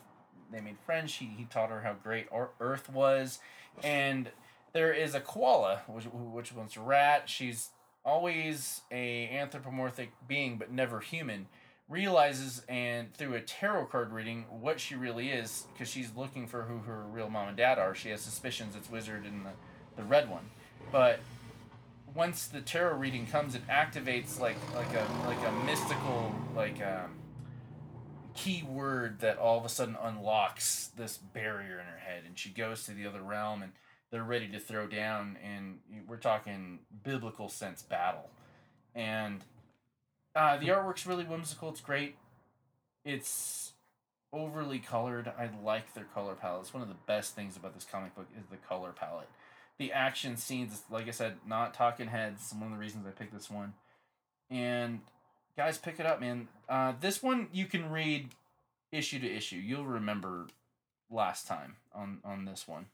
they made friends. She he taught her how great Earth was, and there is a koala, which which was a rat. She's always a anthropomorphic being but never human, realizes and through a tarot card reading what she really is because she's looking for who her real mom and dad are. She has suspicions it's Wizard and the, the red one, but once the tarot reading comes, it activates like like a like a mystical like um, key word that all of a sudden unlocks this barrier in her head, and she goes to the other realm, and they're ready to throw down, and we're talking biblical sense battle, and uh, the artwork's really whimsical. It's great. It's overly colored. I like their color palette. It's one of the best things about this comic book is the color palette. The action scenes, like I said, not talking heads. One of the reasons I picked this one. And guys, pick it up, man. Uh, this one you can read issue to issue. You'll remember last time on on this one.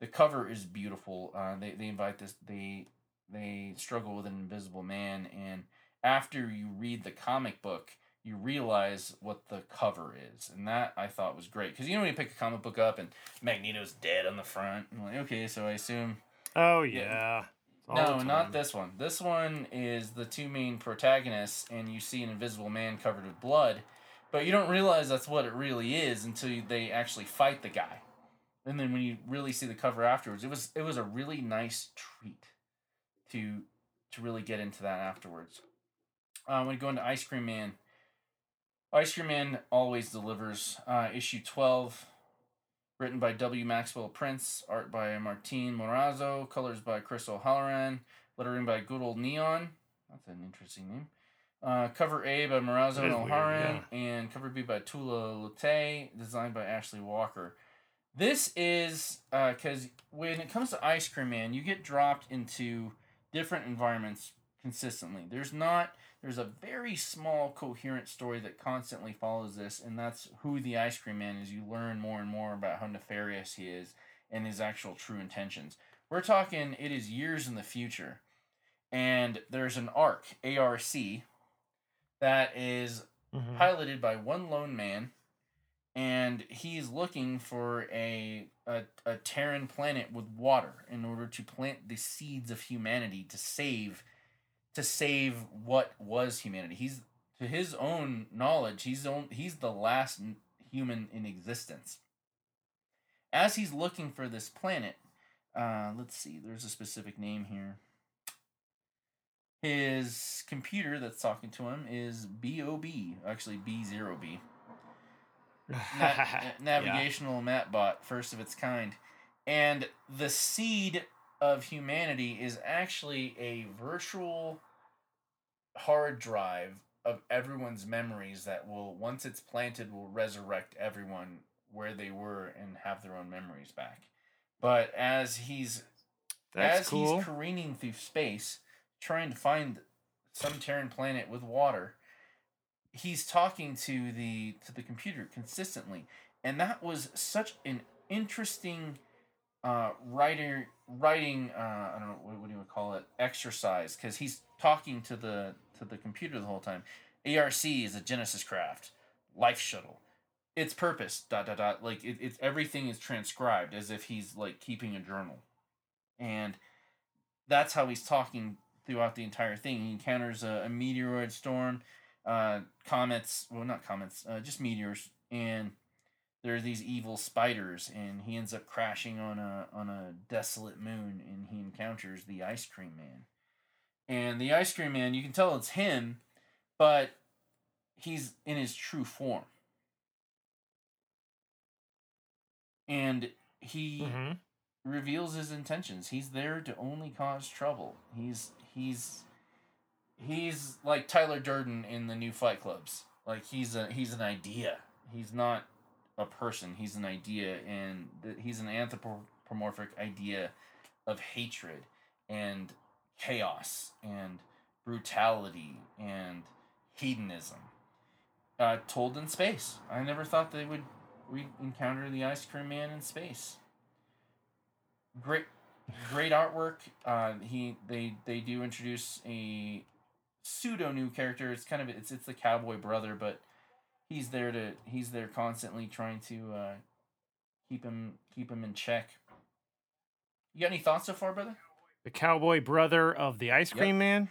The cover is beautiful. Uh, they they invite this they they struggle with an invisible man, and after you read the comic book, you realize what the cover is, and that I thought was great because you know when you pick a comic book up and Magneto's dead on the front, I'm like, okay, so I assume Oh Yeah. yeah. No, not this one. This one is the two main protagonists, and you see an invisible man covered with blood, but you don't realize that's what it really is until they actually fight the guy. And then when you really see the cover afterwards, it was it was a really nice treat to to really get into that afterwards. Uh, when you go into Ice Cream Man, Ice Cream Man always delivers. Uh, issue twelve, written by W. Maxwell Prince, art by Martin Morazzo, colors by Chris O'Halloran, lettering by Good Old Neon. That's an interesting name. Uh, cover A by Morazzo and O'Halloran, and cover B by Tula Lute, designed by Ashley Walker. This is because when it comes to Ice Cream Man, you get dropped into different environments consistently. There's not there's a very small coherent story that constantly follows this, and that's who the Ice Cream Man is. You learn more and more about how nefarious he is and his actual true intentions. We're talking it is years in the future, and there's an arc ARC that is Mhm. piloted by one lone man, and he's looking for a, a a Terran planet with water in order to plant the seeds of humanity to save to save what was humanity. He's to his own knowledge, he's on, he's the last human in existence. As he's looking for this planet, uh, let's see, there's a specific name here. His computer that's talking to him is BOB, actually B0B. Na- Yeah. navigational map bot, first of its kind. And the seed of humanity is actually a virtual hard drive of everyone's memories that will once it's planted will resurrect everyone where they were and have their own memories back. But as he's That's as cool. he's careening through space, trying to find some Terran planet with water, he's talking to the to the computer consistently, and that was such an interesting uh, writer writing. Uh, I don't know what, what do you would call it exercise because he's talking to the to the computer the whole time. ARC is a Genesis craft, life shuttle. Its purpose dot dot dot like it, it's everything is transcribed as if he's like keeping a journal and that's how he's talking throughout the entire thing. He encounters a, a meteoroid storm, uh, comets, well, not comets, uh, just meteors, and there are these evil spiders, and he ends up crashing on a on a desolate moon, and he encounters the Ice Cream Man. And the Ice Cream Man, you can tell it's him, but he's in his true form. And he Mhm. reveals his intentions. He's there to only cause trouble. He's he's he's like Tyler Durden in the new Fight Clubs. Like he's a he's an idea. He's not a person. He's an idea, and th- he's an anthropomorphic idea of hatred and chaos and brutality and hedonism. Uh, told in space. I never thought they would we encounter the ice cream man in space great great artwork uh he they they do introduce a pseudo new character it's kind of it's it's the cowboy brother but he's there to he's there constantly trying to uh keep him keep him in check you got any thoughts so far brother The cowboy brother of the ice Yep. cream man.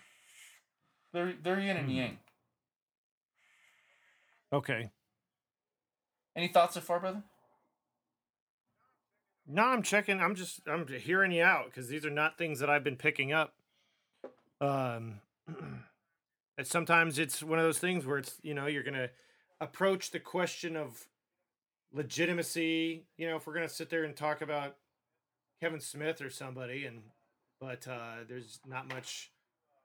They're they're yin and Hmm. yang. Okay. Any thoughts so far, brother? No, I'm checking. I'm just I'm hearing you out because these are not things that I've been picking up. Um, sometimes it's one of those things where it's you know you're gonna approach the question of legitimacy. You know, if we're gonna sit there and talk about Kevin Smith or somebody, and but uh, there's not much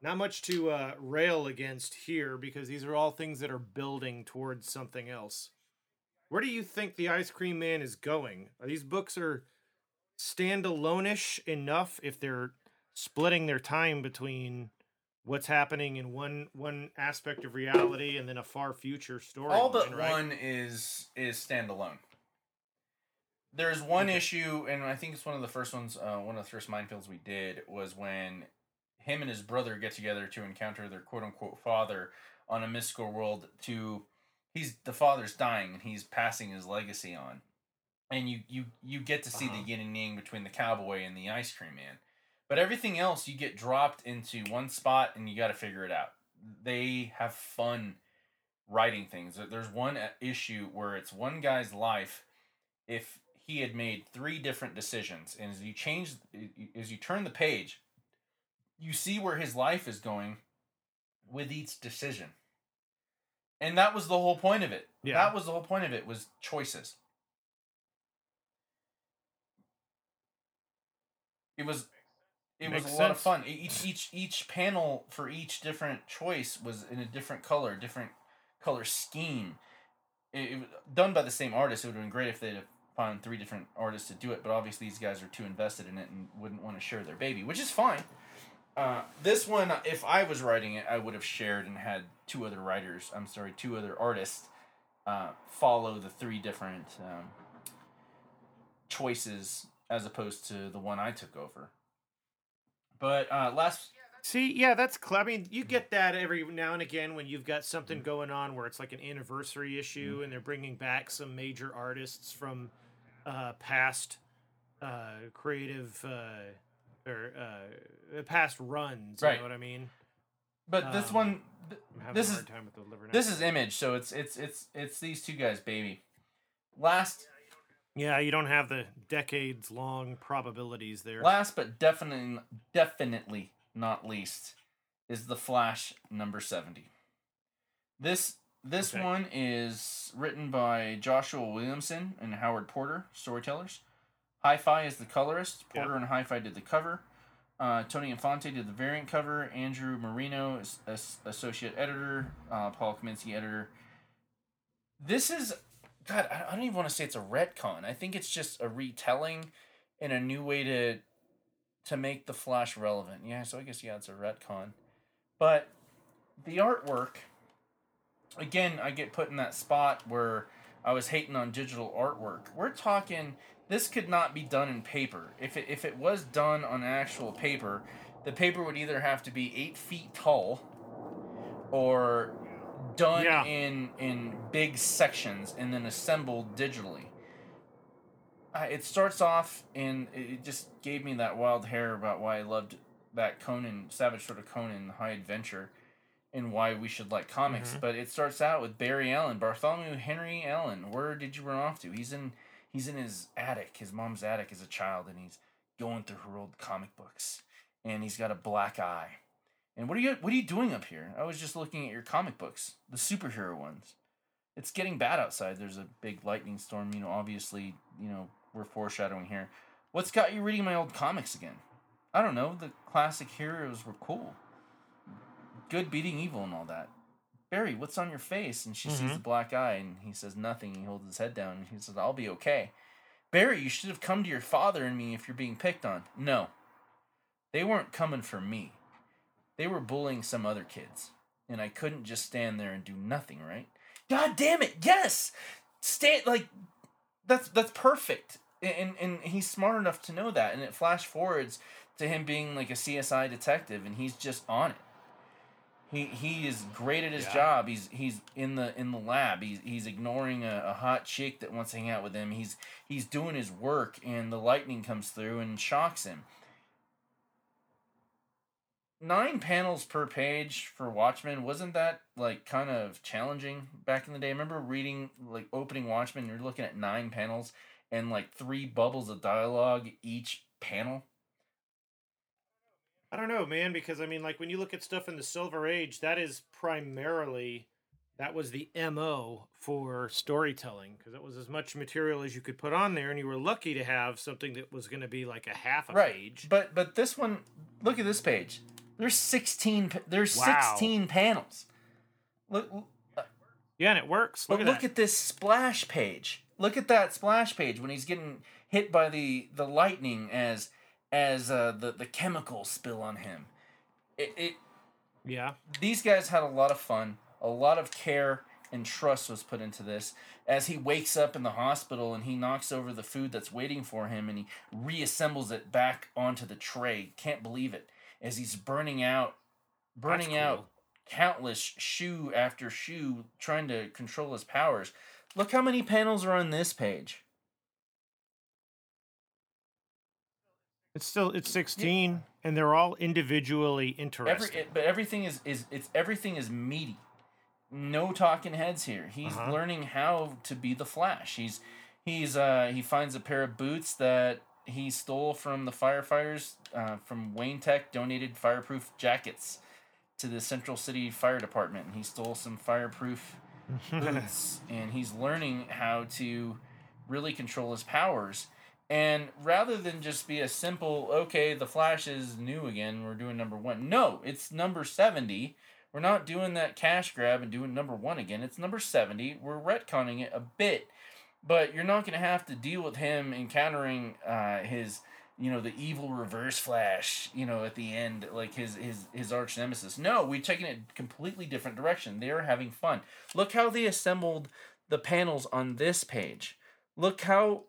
not much to uh, rail against here because these are all things that are building towards something else. Where do you think the Ice Cream Man is going? Are these books are standalone-ish enough if they're splitting their time between what's happening in one one aspect of reality and then a far future story? All but right? one is is standalone. There's one Okay. issue, and I think it's one of the first ones. Uh, one of the first minefields we did was when him and his brother get together to encounter their quote unquote father on a mystical world. To he's the father's dying and he's passing his legacy on, and you you you get to see Uh-huh. the yin and yang between the cowboy and the ice cream man. But everything else you get dropped into one spot and you got to figure it out. They have fun writing things. There's one uh, issue where it's one guy's life if he had made three different decisions and as you change as you turn the page you see where his life is going with each decision. And that was the whole point of it. Yeah. That was the whole point of it was choices. It was it was Makes a lot of fun. Each each each panel for each different choice was in a different color, different color scheme. It, it was done by the same artist. It would have been great if they'd have found three different artists to do it, but obviously these guys are too invested in it and wouldn't want to share their baby, which is fine. Uh, this one, if I was writing it, I would have shared and had two other writers. I'm sorry, two other artists uh, follow the three different um, choices as opposed to the one I took over. But uh, last, See, yeah, that's cl- I mean, you get that every now and again when you've got something going on where it's like an anniversary issue and they're bringing back some major artists from uh, past uh, creative uh, or uh, past runs. You Right. know what I mean? but this Um, one, th- I'm having This a is- hard time with the liver. this is Image, so it's it's it's it's these two guys, baby. Last yeah, you don't have the decades long probabilities there. Last but definitely definitely not least is the Flash number 70. This this Okay. one is written by Joshua Williamson and Howard Porter, storytellers. Hi-Fi is the colorist. Yeah. Porter and Hi-Fi did the cover. Uh, Tony Infante did the variant cover. Andrew Marino is as- associate editor. Uh, Paul Kaminski editor. This is God. I don't even want to say it's a retcon. I think it's just a retelling and a new way to to make the Flash relevant. Yeah, so I guess yeah, it's a retcon. But the artwork again, I get put in that spot where I was hating on digital artwork. We're talking this could not be done in paper. If it if it was done on actual paper, the paper would either have to be eight feet tall or done Yeah. in in big sections and then assembled digitally. Uh, it starts off and it just gave me that wild hair about why I loved that Conan Savage Sword of Conan High Adventure and why we should like comics. Mhm. But it starts out with Barry Allen, Bartholomew Henry Allen. Where did you run off to? He's in he's in his attic, his mom's attic as a child, and he's going through her old comic books. And he's got a black eye. And what are you what are you doing up here? I was just looking at your comic books, the superhero ones. It's getting bad outside. There's a big lightning storm, you know, obviously, you know, we're foreshadowing here. What's got you reading my old comics again? I don't know. The classic heroes were cool. Good beating evil and all that. Barry, what's on your face? And she sees Mhm. the black eye and he says nothing. He holds his head down and he says, I'll be okay. Barry, you should have come to your father and me if you're being picked on. No. They weren't coming for me. They were bullying some other kids. And I couldn't just stand there and do nothing, right? God damn it, yes! Stand like that's that's perfect. And and he's smart enough to know that. And it flash forwards to him being like a CSI detective and he's just on it. He he is great at his Yeah. job. He's he's in the in the lab. He's he's ignoring a, a hot chick that wants to hang out with him. He's he's doing his work and the lightning comes through and shocks him. Nine panels per page for Watchmen wasn't that like kind of challenging back in the day? I remember reading like opening Watchmen. You're looking at nine panels and like three bubbles of dialogue each panel. I don't know, man, because I mean, like when you look at stuff in the Silver Age, that is primarily that was the mo for storytelling because it was as much material as you could put on there, and you were lucky to have something that was going to be like a half a right. page. But but this one, look at this page. There's sixteen. There's Wow. sixteen panels. Look, Yeah, and it works. Look but at look that. at this splash page. Look at that splash page when he's getting hit by the the lightning as as uh, the the chemicals spill on him. It, it yeah. these guys had a lot of fun. A lot of care and trust was put into this. As he wakes up in the hospital and he knocks over the food that's waiting for him and he reassembles it back onto the tray. Can't believe it. As he's burning out, burning That's out countless shoe after shoe, trying to control his powers. Look how many panels are on this page. It's still it's sixteen, and they're all individually Every, interesting. it, but everything is is it's everything is meaty. No talking heads here. He's Uh-huh. learning how to be the Flash. He's he's uh he finds a pair of boots that he stole from the firefighters uh, from Wayne Tech donated fireproof jackets to the Central City Fire Department. And he stole some fireproof boots and he's learning how to really control his powers. And rather than just be a simple, okay, the Flash is new again, we're doing number one. No, it's number 70. We're not doing that cash grab and doing number one again. It's number 70. We're retconning it a bit. But you're not going to have to deal with him encountering uh, his, you know, the evil reverse Flash, you know, at the end, like his his his arch nemesis. No, we're taking it a completely different direction. They're having fun. Look how they assembled the panels on this page. Look how,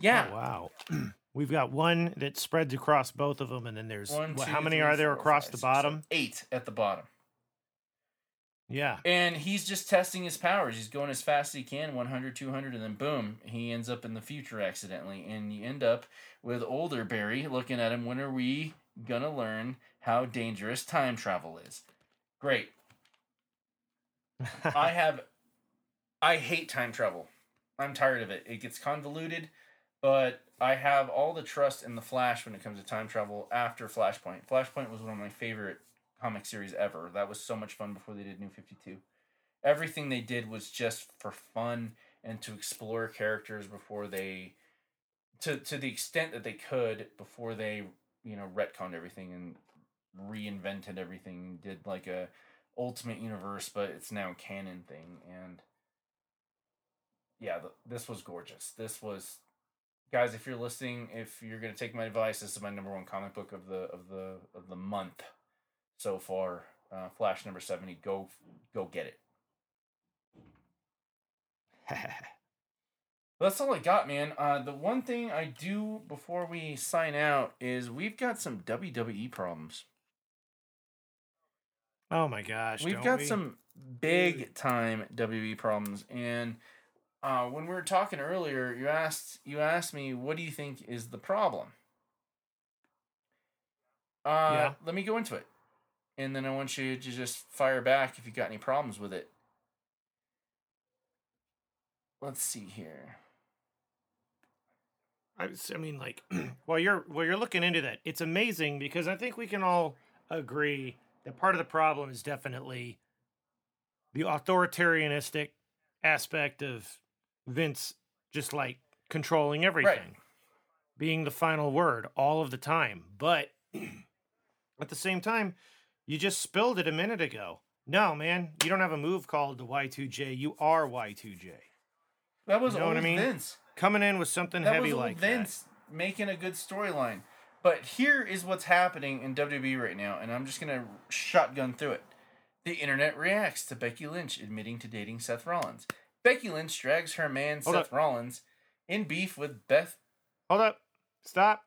yeah, Oh, wow. We've got one that spreads across both of them, and then there's One, two, how many three, are there four, across five, the six, bottom? Eight at the bottom. Yeah. And he's just testing his powers. He's going as fast as he can 100, 200, and then boom, he ends up in the future accidentally. And you end up with older Barry looking at him. When are we going to learn how dangerous time travel is? Great. I have. I hate time travel. I'm tired of it. It gets convoluted, but I have all the trust in the Flash when it comes to time travel after Flashpoint. Flashpoint was one of my favorite comic series ever. That was so much fun before they did New 52. Everything they did was just for fun and to explore characters before they to to the extent that they could before they, you know, retconned everything and reinvented everything, did like a ultimate universe but it's now a canon thing and yeah, th- this was gorgeous. This was guys, if you're listening, if you're gonna take my advice, this is my number one comic book of the of the of the month so far. Uh, Flash number seventy. Go go get it. That's all I got, man. Uh, the one thing I do before we sign out is we've got some WWE problems. oh my gosh. We've got we? some big time WWE problems, and uh, when we were talking earlier, you asked you asked me what do you think is the problem. Uh, Yeah. Let me go into it, and then I want you to just fire back if you got any problems with it. Let's see here. I, I mean, like, while you're while you're looking into that, it's amazing because I think we can all agree that part of the problem is definitely the authoritarianistic aspect of Vince, just like controlling everything, being the final word all of the time. But at the same time, you just spilled it a minute ago. No, man, you don't have a move called the Y2J. You are Y2J. That was You know old what I mean? Vince. Coming in with something that heavy was old like Vince making a good storyline. But here is what's happening in WWE right now, and I'm just gonna shotgun through it. The internet reacts to Becky Lynch admitting to dating Seth Rollins. Becky Lynch drags her man Hold Seth Rollins in beef with Beth. Hold up. Stop.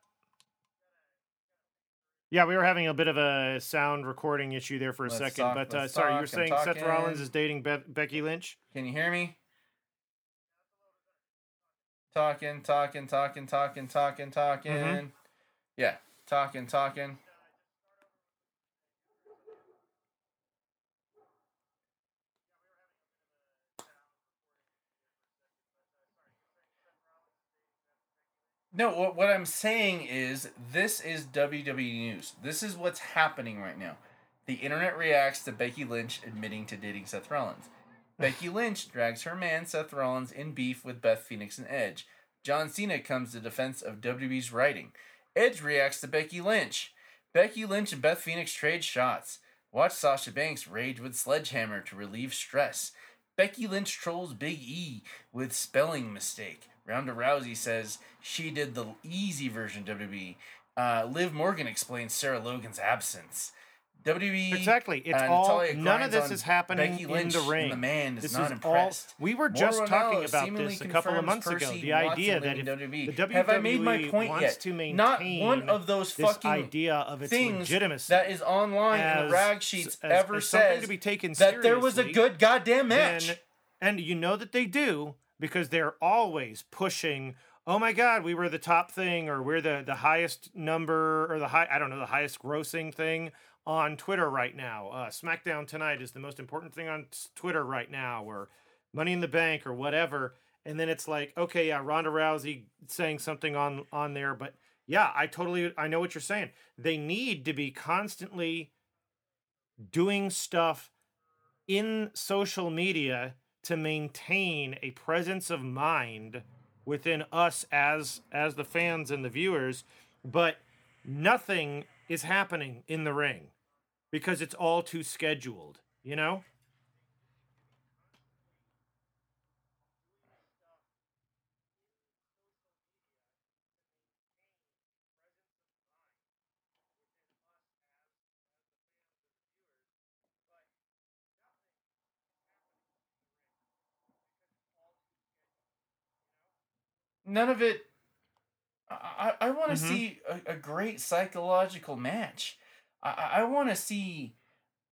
Yeah, we were having a bit of a sound recording issue there for a Let's second, talk, but uh, sorry, you were saying Seth Rollins is dating Be- Becky Lynch. Can you hear me? Talking, talking, talking, talking, talking, talking. Mm-hmm. Yeah, talking, talking. No, what, what I'm saying is this is WWE news. This is what's happening right now. The internet reacts to Becky Lynch admitting to dating Seth Rollins. Becky Lynch drags her man Seth Rollins in beef with Beth Phoenix and Edge. John Cena comes to defense of WWE's writing. Edge reacts to Becky Lynch. Becky Lynch and Beth Phoenix trade shots. Watch Sasha Banks rage with Sledgehammer to relieve stress. Becky Lynch trolls Big E with spelling mistake. Ronda Rousey says she did the easy version WWE. Uh, Liv Morgan explains Sarah Logan's absence. WWE Exactly. It's uh, all none of this is happening Becky in the ring. the man is This not is impressed. all. We were just talking Ranallo about this a couple of months ago. The Watson idea that if WWE. the WWE Have I made my point wants yet? to maintain Not one of those fucking idea of its things legitimacy that is online in the rag sheets as- ever as says to be taken that there was a good goddamn match. then- and you know that they do because they're always pushing oh my god we were the top thing or we're the the highest number or the high i don't know the highest grossing thing on twitter right now. Uh, smackdown tonight is the most important thing on twitter right now or money in the bank or whatever. And then it's like okay yeah ronda rousey saying something on on there but yeah i totally i know what you're saying. They need to be constantly doing stuff in social media to maintain a presence of mind within us as as the fans and the viewers but nothing is happening in the ring because it's all too scheduled you know None of it. I, I want to Mhm. see a, a great psychological match. I, I- I want to see.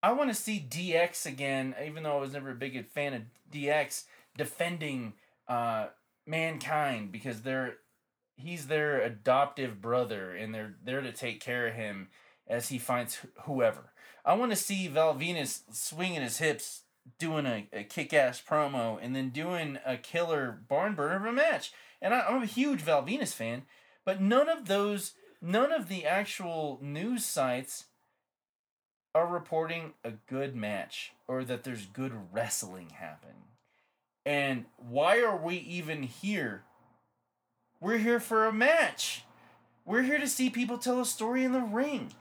I want to see DX again, even though I was never a big fan of DX defending uh, mankind because they're he's their adoptive brother and they're there to take care of him as he finds wh- whoever. I want to see Val Venis swinging his hips, doing a, a kick ass promo, and then doing a killer barn burner of a match. And I, I'm a huge Val Venis fan, but none of those, none of the actual news sites are reporting a good match or that there's good wrestling happening. And why are we even here? We're here for a match. We're here to see people tell a story in the ring.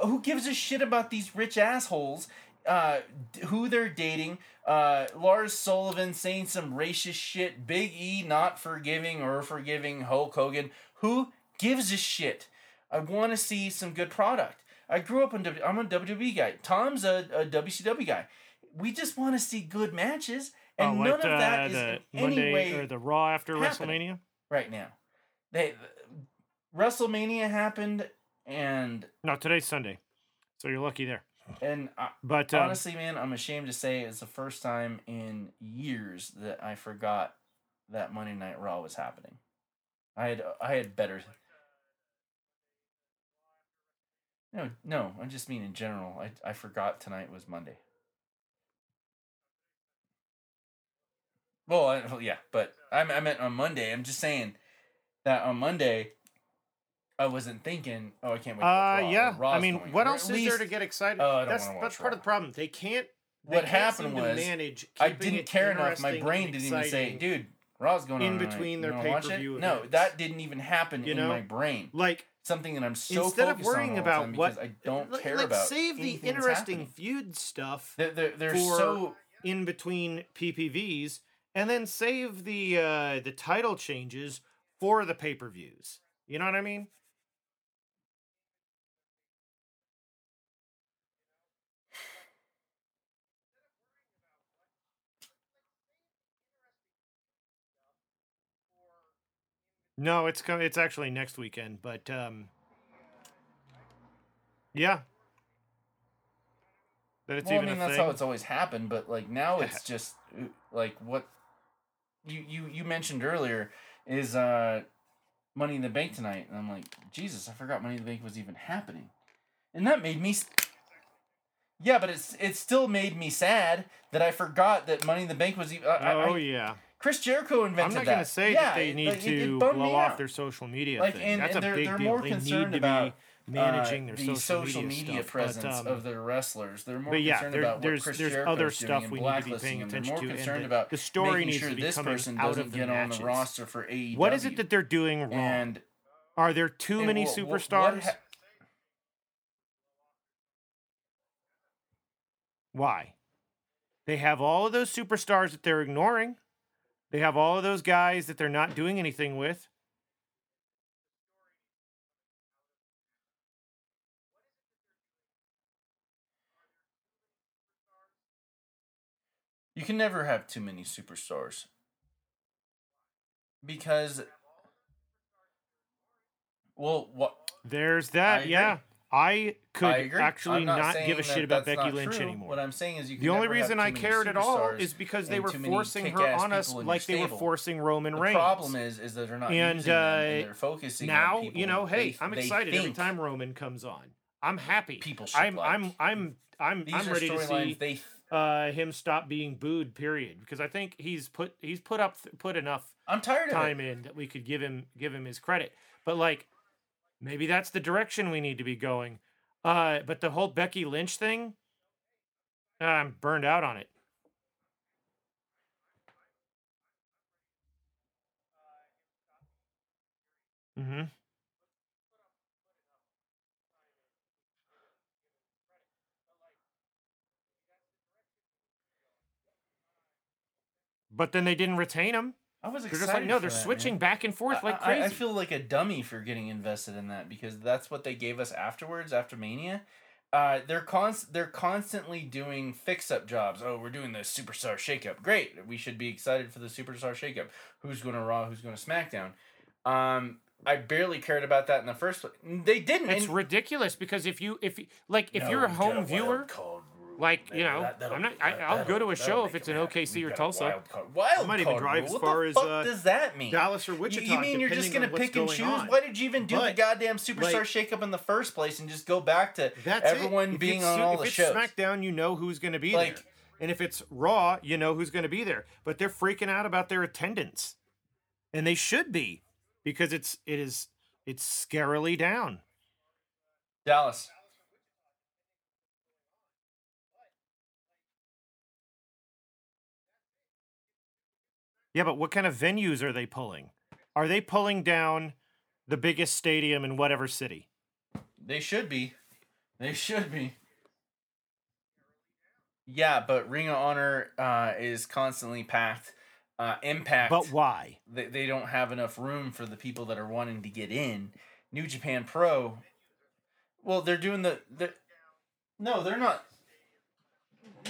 Who gives a shit about these rich assholes? Uh, who they're dating? Uh, Lars Sullivan saying some racist shit. Big E not forgiving or forgiving Hulk Hogan. Who gives a shit? I want to see some good product. I grew up in W. I'm a WWE guy. Tom's a, a WCW guy. We just want to see good matches, and oh, none what, of that uh, is the in any monday way or the raw after wrestlemania right now. They WrestleMania happened, and no today's sunday so you're lucky there and I, but um, honestly, man, I'm ashamed to say it's the first time in years that I forgot that Monday Night Raw was happening. I had I had better. No, no, I just mean in general. I I forgot tonight was Monday. Well, I, well, yeah, but I, I meant on Monday. I'm just saying that on Monday, I wasn't thinking, oh, I can't wait. Uh yeah i mean what else is there to get excited Oh, I don't that's that's part of the problem they can't they What can't happened was manage I didn't care enough. My brain didn't even say, "Dude, Raw's going in on between their watch it?" pay-per-view No, that didn't even happen You in know? my brain. like Something that I'm so instead of worrying about what I don't like- care like about save the interesting happening. feud stuff They're, they're, so in between PPVs and then save the uh the title changes for the pay-per-views. You know what I mean? No, it's co- it's actually next weekend, but um yeah. That it's well, I even mean, a that's thing. how it's always happened. But like now, it's just like what you you you mentioned earlier is uh Money in the Bank tonight, and I'm like, Jesus, I forgot Money in the Bank was even happening, and that made me. s- Yeah, but it's it still made me sad that I forgot that Money in the Bank was even. I, I- oh I- yeah. Chris Jericho I'm invented not that. going to say yeah, that they need like, to blow off out. their social media Like, thing. and- That's and a they're- big they're deal. more they concerned need about, to be managing uh, their the social, media, stuff. presence but, um, of their wrestlers. They're more but yeah, concerned there- about what there's Chris there's Jericho's other stuff we need to be blacklisting paying. They're attention more to, and concerned the, about the story needs sure to be this coming person out doesn't of the get on the roster for AEW. What is it that they're doing wrong? and Are there too many wha- wha- what superstars? Why? They have all of those superstars that they're ignoring. They have all of those guys that they're not doing anything with. You can never have too many superstars. Because well, what There's that. yeah. I could I actually not, saying give a shit about Becky Lynch true. anymore. What I'm saying is you the only reason I cared at all is because they were forcing her on us people in your like they were forcing Roman The Reigns. The problem is is that they're not And, using uh, and they're focusing now on people you know, hey, they- I'm excited every time Roman comes on. I'm happy. people should I'm like. I'm I'm I'm These I'm ready to see they uh, him stop being booed. Period. Because I think he's put he's put up put enough I'm tired of time in that we could give him give him his credit. But like maybe that's the direction we need to be going. Uh but the whole Becky Lynch thing, I'm burned out on it. Mm-hmm. But then they didn't retain him. I was They're excited. just like, no, they're that, switching man. back and forth I- like I- crazy. I, feel like a dummy for getting invested in that because that's what they gave us afterwards after Mania. Uh, they're const- they're constantly doing fix up jobs. Oh, we're doing the superstar shakeup. Great, we should be excited for the superstar shakeup. Who's going to Raw? Who's going to SmackDown? Um, I barely cared about that in the first place. They didn't. It's and- ridiculous because if you if you- like if No, you're a home viewer, card rule. like, you know, that- I'm not- be- I, I'll go to a show if it's them in. OKC or got a Tulsa. Wild card. Wild might even drive rule. as What far the as, fuck uh, does that mean? Dallas or You- Wichita. You mean you're just gonna on what's pick and choose? on. Why did you even do the goddamn superstar like- shakeup in the first place and just go back to That's everyone it. Being it's on su- all if the it's shows? SmackDown, you know who's going to be Like- there. And if it's Raw, you know who's going to be there. But they're freaking out about their attendance, and they should be, because it's it is it's scarily down. Dallas. Yeah, but what kind of venues are they pulling? Are they pulling down the biggest stadium in whatever city? They should be. They should be. Yeah, but Ring of Honor uh, is constantly packed. Uh, Impact. But why? they, they don't have enough room for the people that are wanting to get in. New Japan Pro, well, they're doing the the. No, they're not.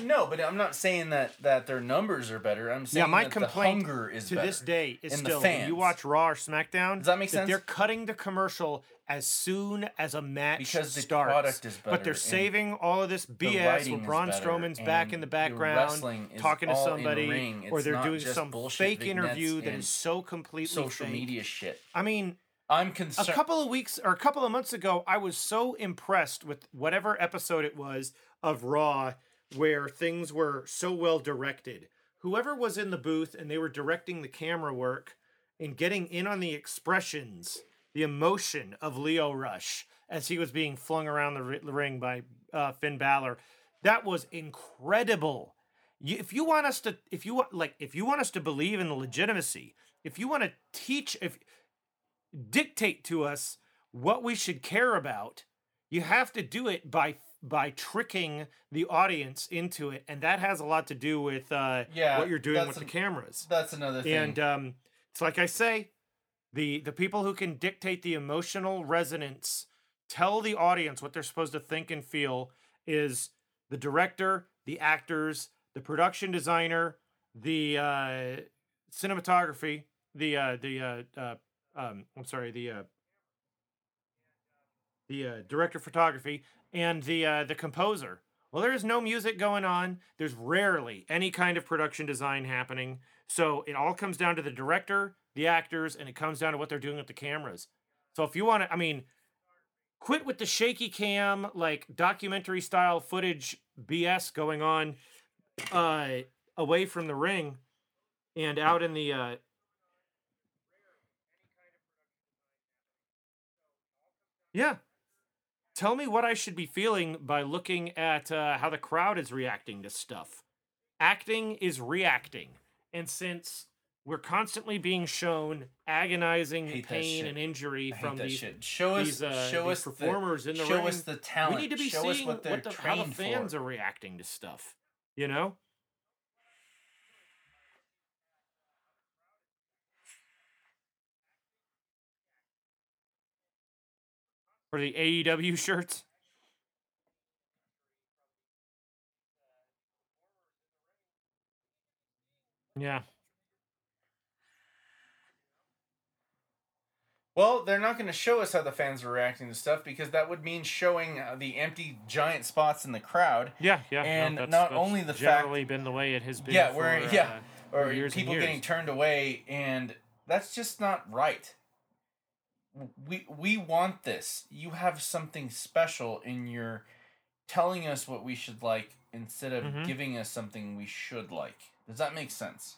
No, but I'm not saying that that their numbers are better. I'm saying Yeah, my that complaint the hunger is to better. this day is still you watch Raw or SmackDown. Does that make sense? They're cutting the commercial as soon as a match Because the starts. product is better. but they're saving all of this BS where Braun Strowman's back in the background talking to somebody, or they're doing some fake interview that is so completely social fake. media shit. I mean, I'm concerned. a couple of weeks or a couple of months ago, I was so impressed with whatever episode it was of Raw where things were so well directed. Whoever was in the booth and they were directing the camera work and getting in on the expressions, the emotion of Lio Rush as he was being flung around the ring by uh, Finn Balor, that was incredible. If you want us to, if you want, like, if you want us to believe in the legitimacy, if you want to teach, if dictate to us what we should care about, you have to do it by by tricking the audience into it, and that has a lot to do with uh, Yeah, what you're doing with the cameras. That's another thing. And um, it's like I say, the the people who can dictate the emotional resonance, tell the audience what they're supposed to think and feel, is the director, the actors, the production designer, the uh, cinematography, the uh, the uh, uh, um, I'm sorry, the uh, the uh, director of photography, and the uh, the composer. Well, there is no music going on. There's rarely any kind of production design happening. So it all comes down to the director, the actors, and it comes down to what they're doing with the cameras. So if you want to, I mean, quit with the shaky cam, like documentary style footage BS going on uh, away from the ring. and out in the uh, yeah. Tell me what I should be feeling by looking at uh, how the crowd is reacting to stuff. Acting is reacting, and since we're constantly being shown agonizing pain and injury from these. Show us, these, uh, show these us the- performers in the show ring. us the talent. we need to be show seeing what what the, how the fans for. are reacting to stuff. You know? For the AEW shirts. Yeah. Well, they're not going to show us how the fans are reacting to stuff because that would mean showing uh, the empty giant spots in the crowd. Yeah, yeah. no, And that's- not that's only the fact- generally been the way it has been. Yeah, for, where- uh, yeah, Or years and people getting turned away, and that's just not right. We we want this. You have something special in your telling us what we should like instead of Mhm. giving us something we should like. Does that make sense?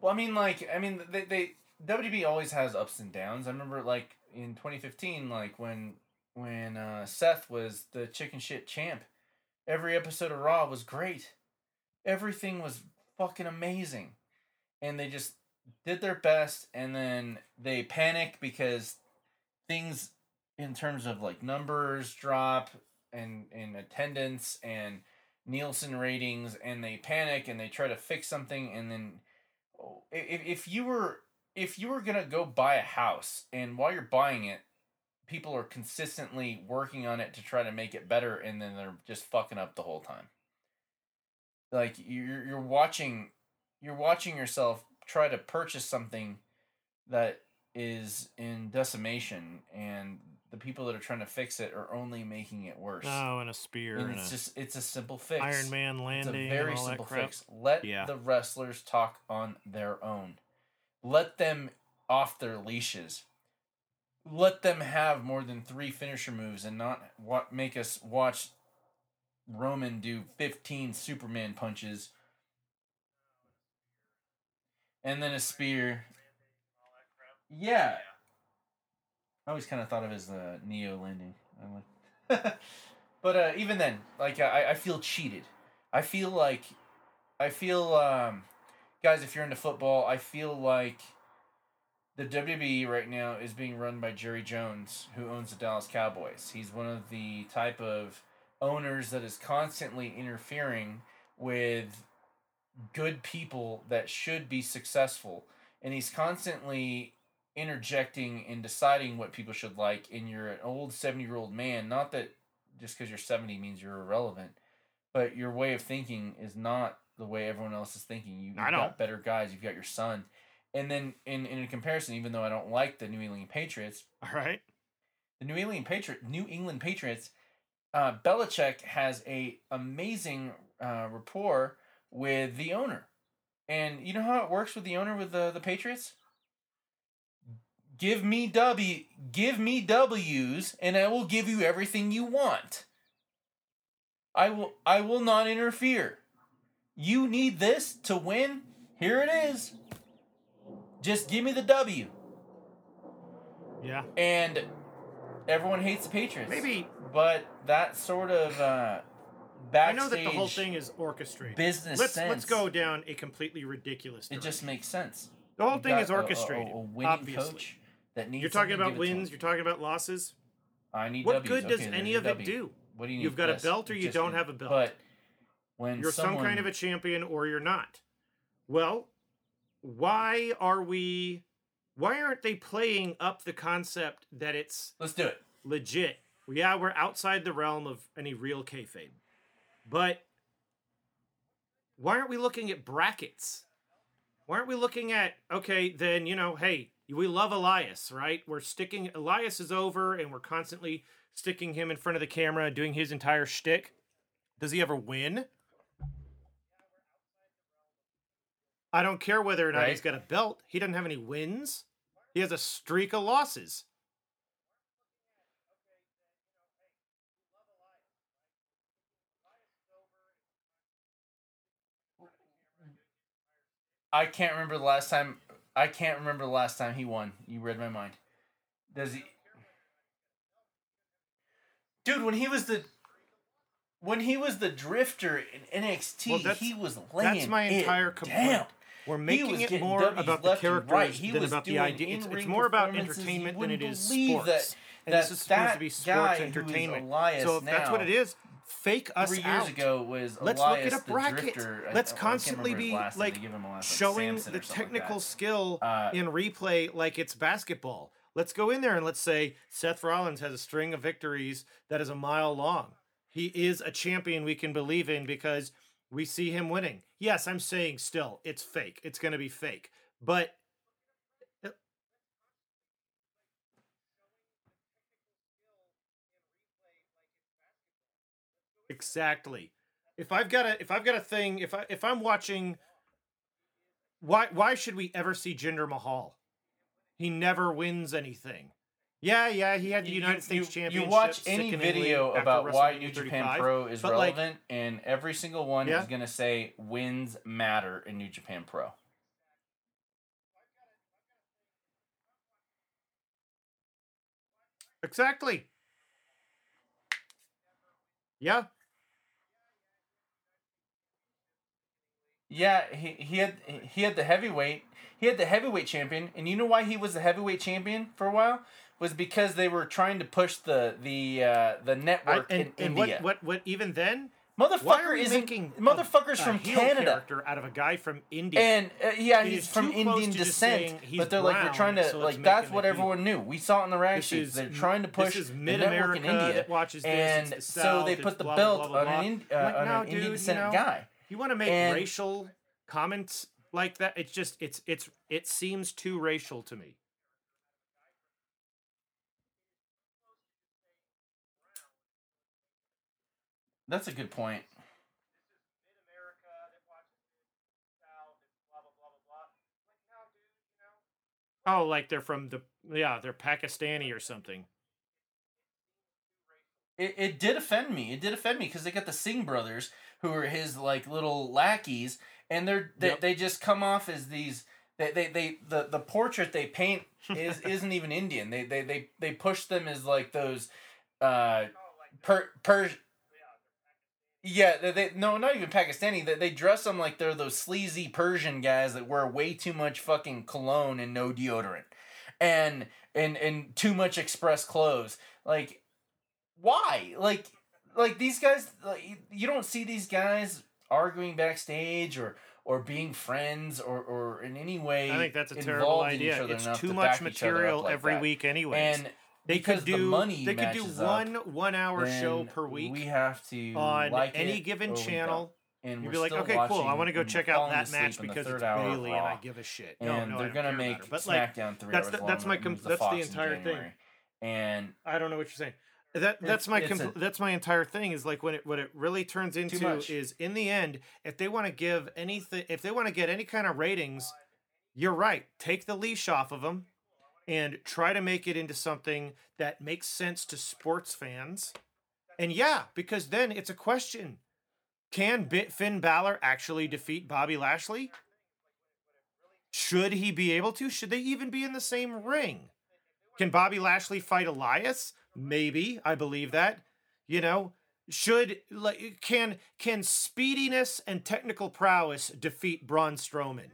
Well, I mean, like, I mean, they, they WB always has ups and downs. I remember, like, in 2015, like when when uh, Seth was the chicken shit champ, every episode of Raw was great. Everything was fucking amazing, and they just did their best, and then they panic because things in terms of like numbers drop and in attendance and Nielsen ratings, and they panic and they try to fix something, and then oh, if if you were if you were gonna go buy a house and while you're buying it, people are consistently working on it to try to make it better, and then they're just fucking up the whole time. Like you're you're watching you're watching yourself try to purchase something that is in decimation, and the people that are trying to fix it are only making it worse. Oh, and a spear and and, it's just it's a simple fix. Iron Man It's landing a very simple fix. Let Yeah. the wrestlers talk on their own. Let them off their leashes. Let them have more than three finisher moves and not what make us watch Roman do 15 Superman punches. And then a spear. Yeah. I always kind of thought of as the Neo landing. But uh, even then, like I, I feel cheated. I feel like, I feel, um, guys, if you're into football, I feel like the WWE right now is being run by Jerry Jones, who owns the Dallas Cowboys. He's one of the type of owners that is constantly interfering with good people that should be successful, and he's constantly interjecting and deciding what people should like and you're an old 70 year old man not that just because you're 70 means you're irrelevant but your way of thinking is not the way everyone else is thinking you, know. got better guys you've got your son and then in, in comparison even though i don't like the new england patriots All right. the new england patriot new england patriots uh, Belichick has a amazing uh, rapport with the owner and you know how it works with the owner with the, the patriots give me W give me W's and I will give you everything you want. I will I will not interfere. You need this to win? Here it is. Just give me the W. Yeah. And everyone hates the Patriots. Maybe but that sort of uh I know that the whole thing is orchestrated. business Let's sense. let's go down a completely ridiculous. It just makes sense. the whole You thing got is a- a- orchestrated. A, winning obviously. coach that needs You're talking something, about give it to wins. him. You're talking about losses. I need What W's. good does Okay, there's any your of it W. do? What do you need? You've got a belt or you Just don't need- have a belt. But when You're some kind of a champion or you're not. Well, why are we? Why aren't they playing up the concept that it's let's do it. legit? Yeah, we're outside the realm of any real kayfabe, but why aren't we looking at brackets? Why aren't we looking at okay? Then you know, hey, we love Elias, right? We're sticking Elias is over, and we're constantly sticking him in front of the camera, doing his entire shtick. Does he ever win? I don't care whether or not right? he's got a belt. He doesn't have any wins. He has a streak of losses. I can't remember the last time. I can't remember the last time he won. You read my mind. Does he? Dude, when he was the when he was the drifter in NXT, well, he was laying. That's my entire complaint. We're making it more about the characters right. He than about the idea. It's, it's more about entertainment than it is sports. that- and that this is supposed to be sports guy who is entertainment. So if that's what it is, fake us Three years out. ago was Let's look at a bracket. Drifter. Let's I constantly be last like They give him a last showing the something like technical skill Uh, in replay like it's basketball. Let's go in there and let's say Seth Rollins has a string of victories that is a mile long. He is a champion we can believe in because we see him winning. Yes, I'm saying still it's fake. It's going to be fake. But Exactly. If I've got a if I've got a thing, if I if I'm watching why why should we ever see Jinder Mahal? He never wins anything. Yeah, yeah, he had the You- United you, States you, Championship. You watch any video about why New Japan Pro is but, like, relevant, and every single one Yeah. is going to say wins matter in New Japan Pro. Exactly. Yeah. Yeah, he, he had he had the heavyweight he had the heavyweight champion, and you know why he was the heavyweight champion for a while was because they were trying to push the the uh, the I, network and in and India. what, what what even then? Motherfucker Why are we isn't making motherfuckers a from heel Canada. character out of a guy from India? And uh, yeah, he's from Indian descent, but they're like we're trying to so like that's what a everyone knew. We saw it in the rag This sheets. is They're trying to push this is the mid network in India, watches this. and it's the so South, they put the blah, belt blah, blah, on blah, an, uh, Like, on no, an Indian dude, you know, guy. You want to make And- racial comments like that? It's just it's it's it seems too racial to me. That's a good point. Oh, like they're from the yeah, they're Pakistani or something. It, it did offend me. It did offend me because they got the Singh brothers who are his like little lackeys, and they're they, Yep. they just come off as these. They, they, they the, the portrait they paint is isn't even Indian. They they they they push them as like those, uh, per per. Yeah, they, they no, not even Pakistani. They, they dress them like they're those sleazy Persian guys that wear way too much fucking cologne and no deodorant, and and and too much express clothes. Like, why? Like, like these guys. Like, you- don't see these guys arguing backstage or or being friends or or in any way. I think that's a terrible involved in each idea. It's too to much back each other up material every week anyways. And they because could do the money they could do matches up, one one hour show per week We have to on like any given or we don't. channel. And You'd be like, okay, cool. I want to go check out that match because it's Bayley and I give a shit. And no, no, they're gonna make her. But like, SmackDown three that's hours the- that's my com- that's the entire thing. And I don't know what you're saying. That that's my it's compl- a- that's my entire thing is like when it what it really turns into is in the end if they want to give anything if they want to get any kind of ratings, you're right. Take the leash off of them and try to make it into something that makes sense to sports fans. And yeah, because then it's a question. Can Bit Finn Balor actually defeat Bobby Lashley? Should he be able to? Should they even be in the same ring? Can Bobby Lashley fight Elias? Maybe. I believe that. You know, should like can can speediness and technical prowess defeat Braun Strowman?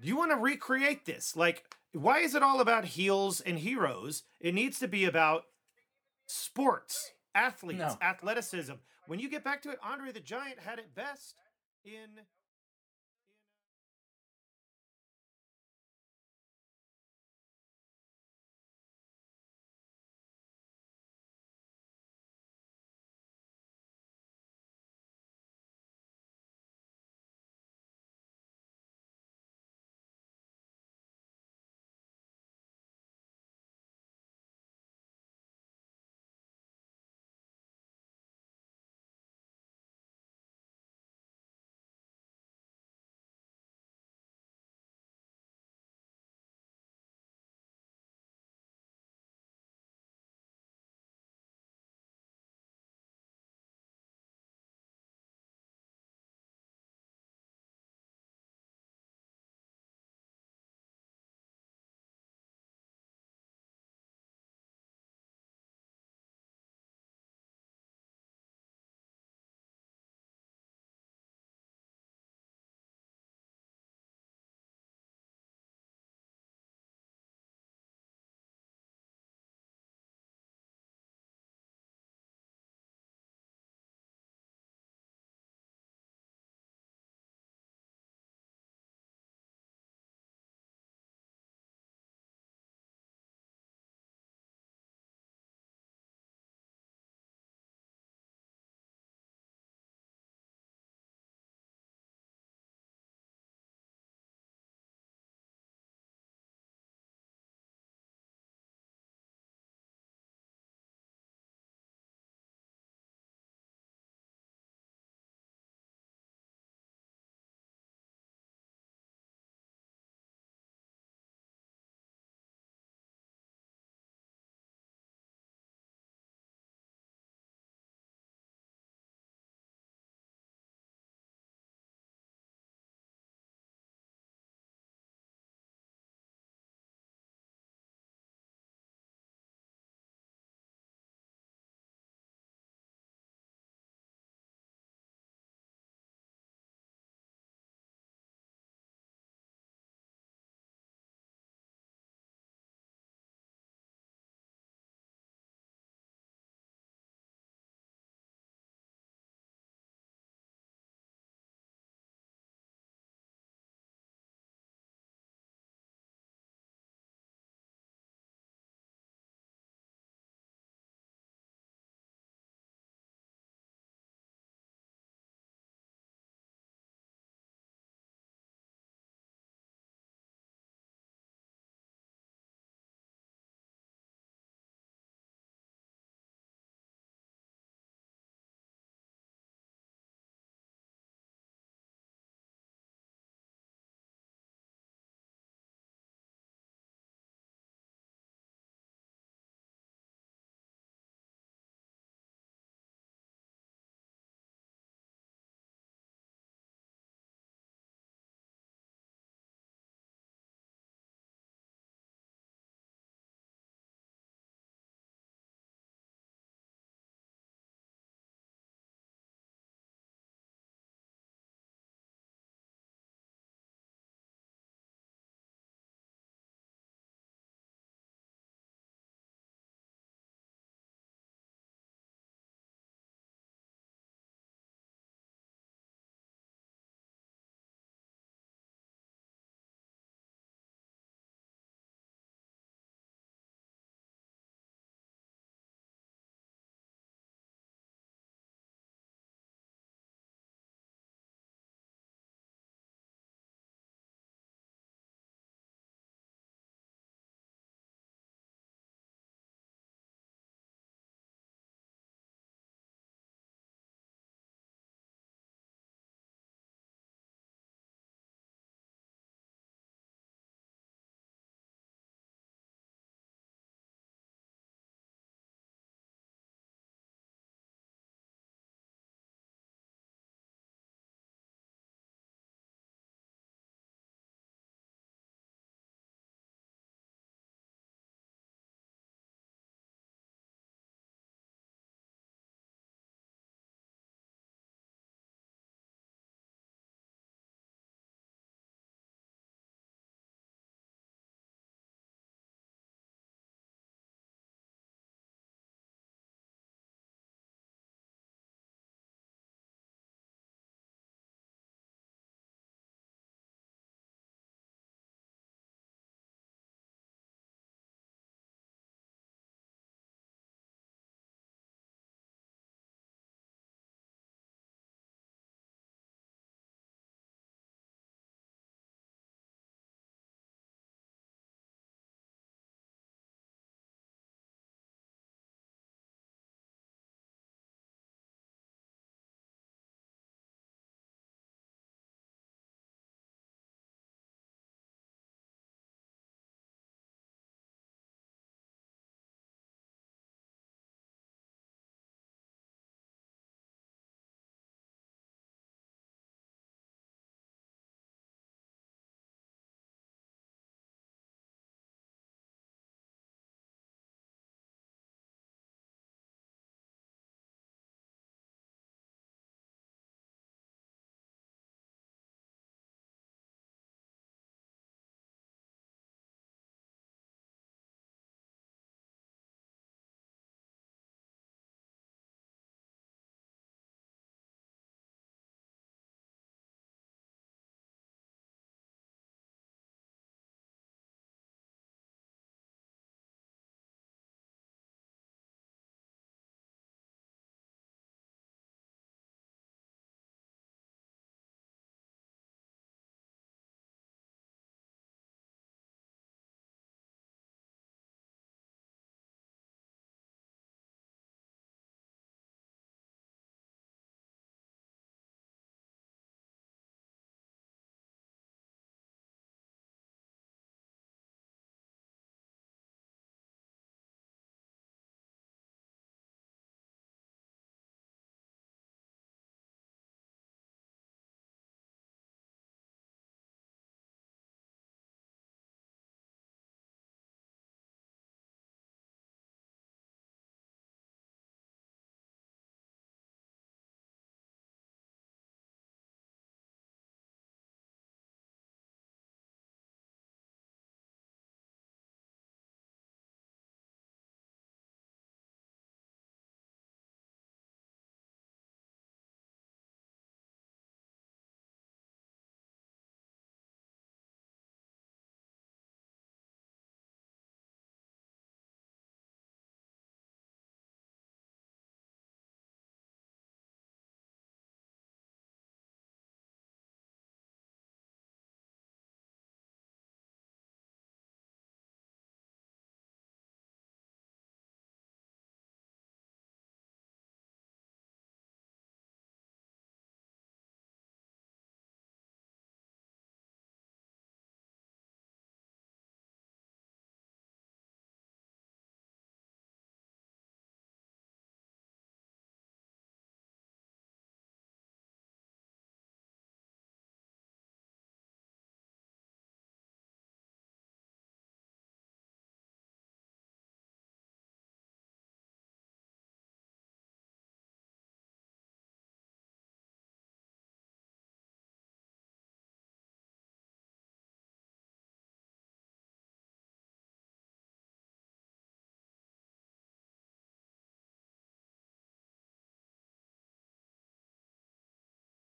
Do you want to recreate this? Like, why is it all about heels and heroes? It needs to be about sports, athletes, No. athleticism. When you get back to it, Andre the Giant had it best in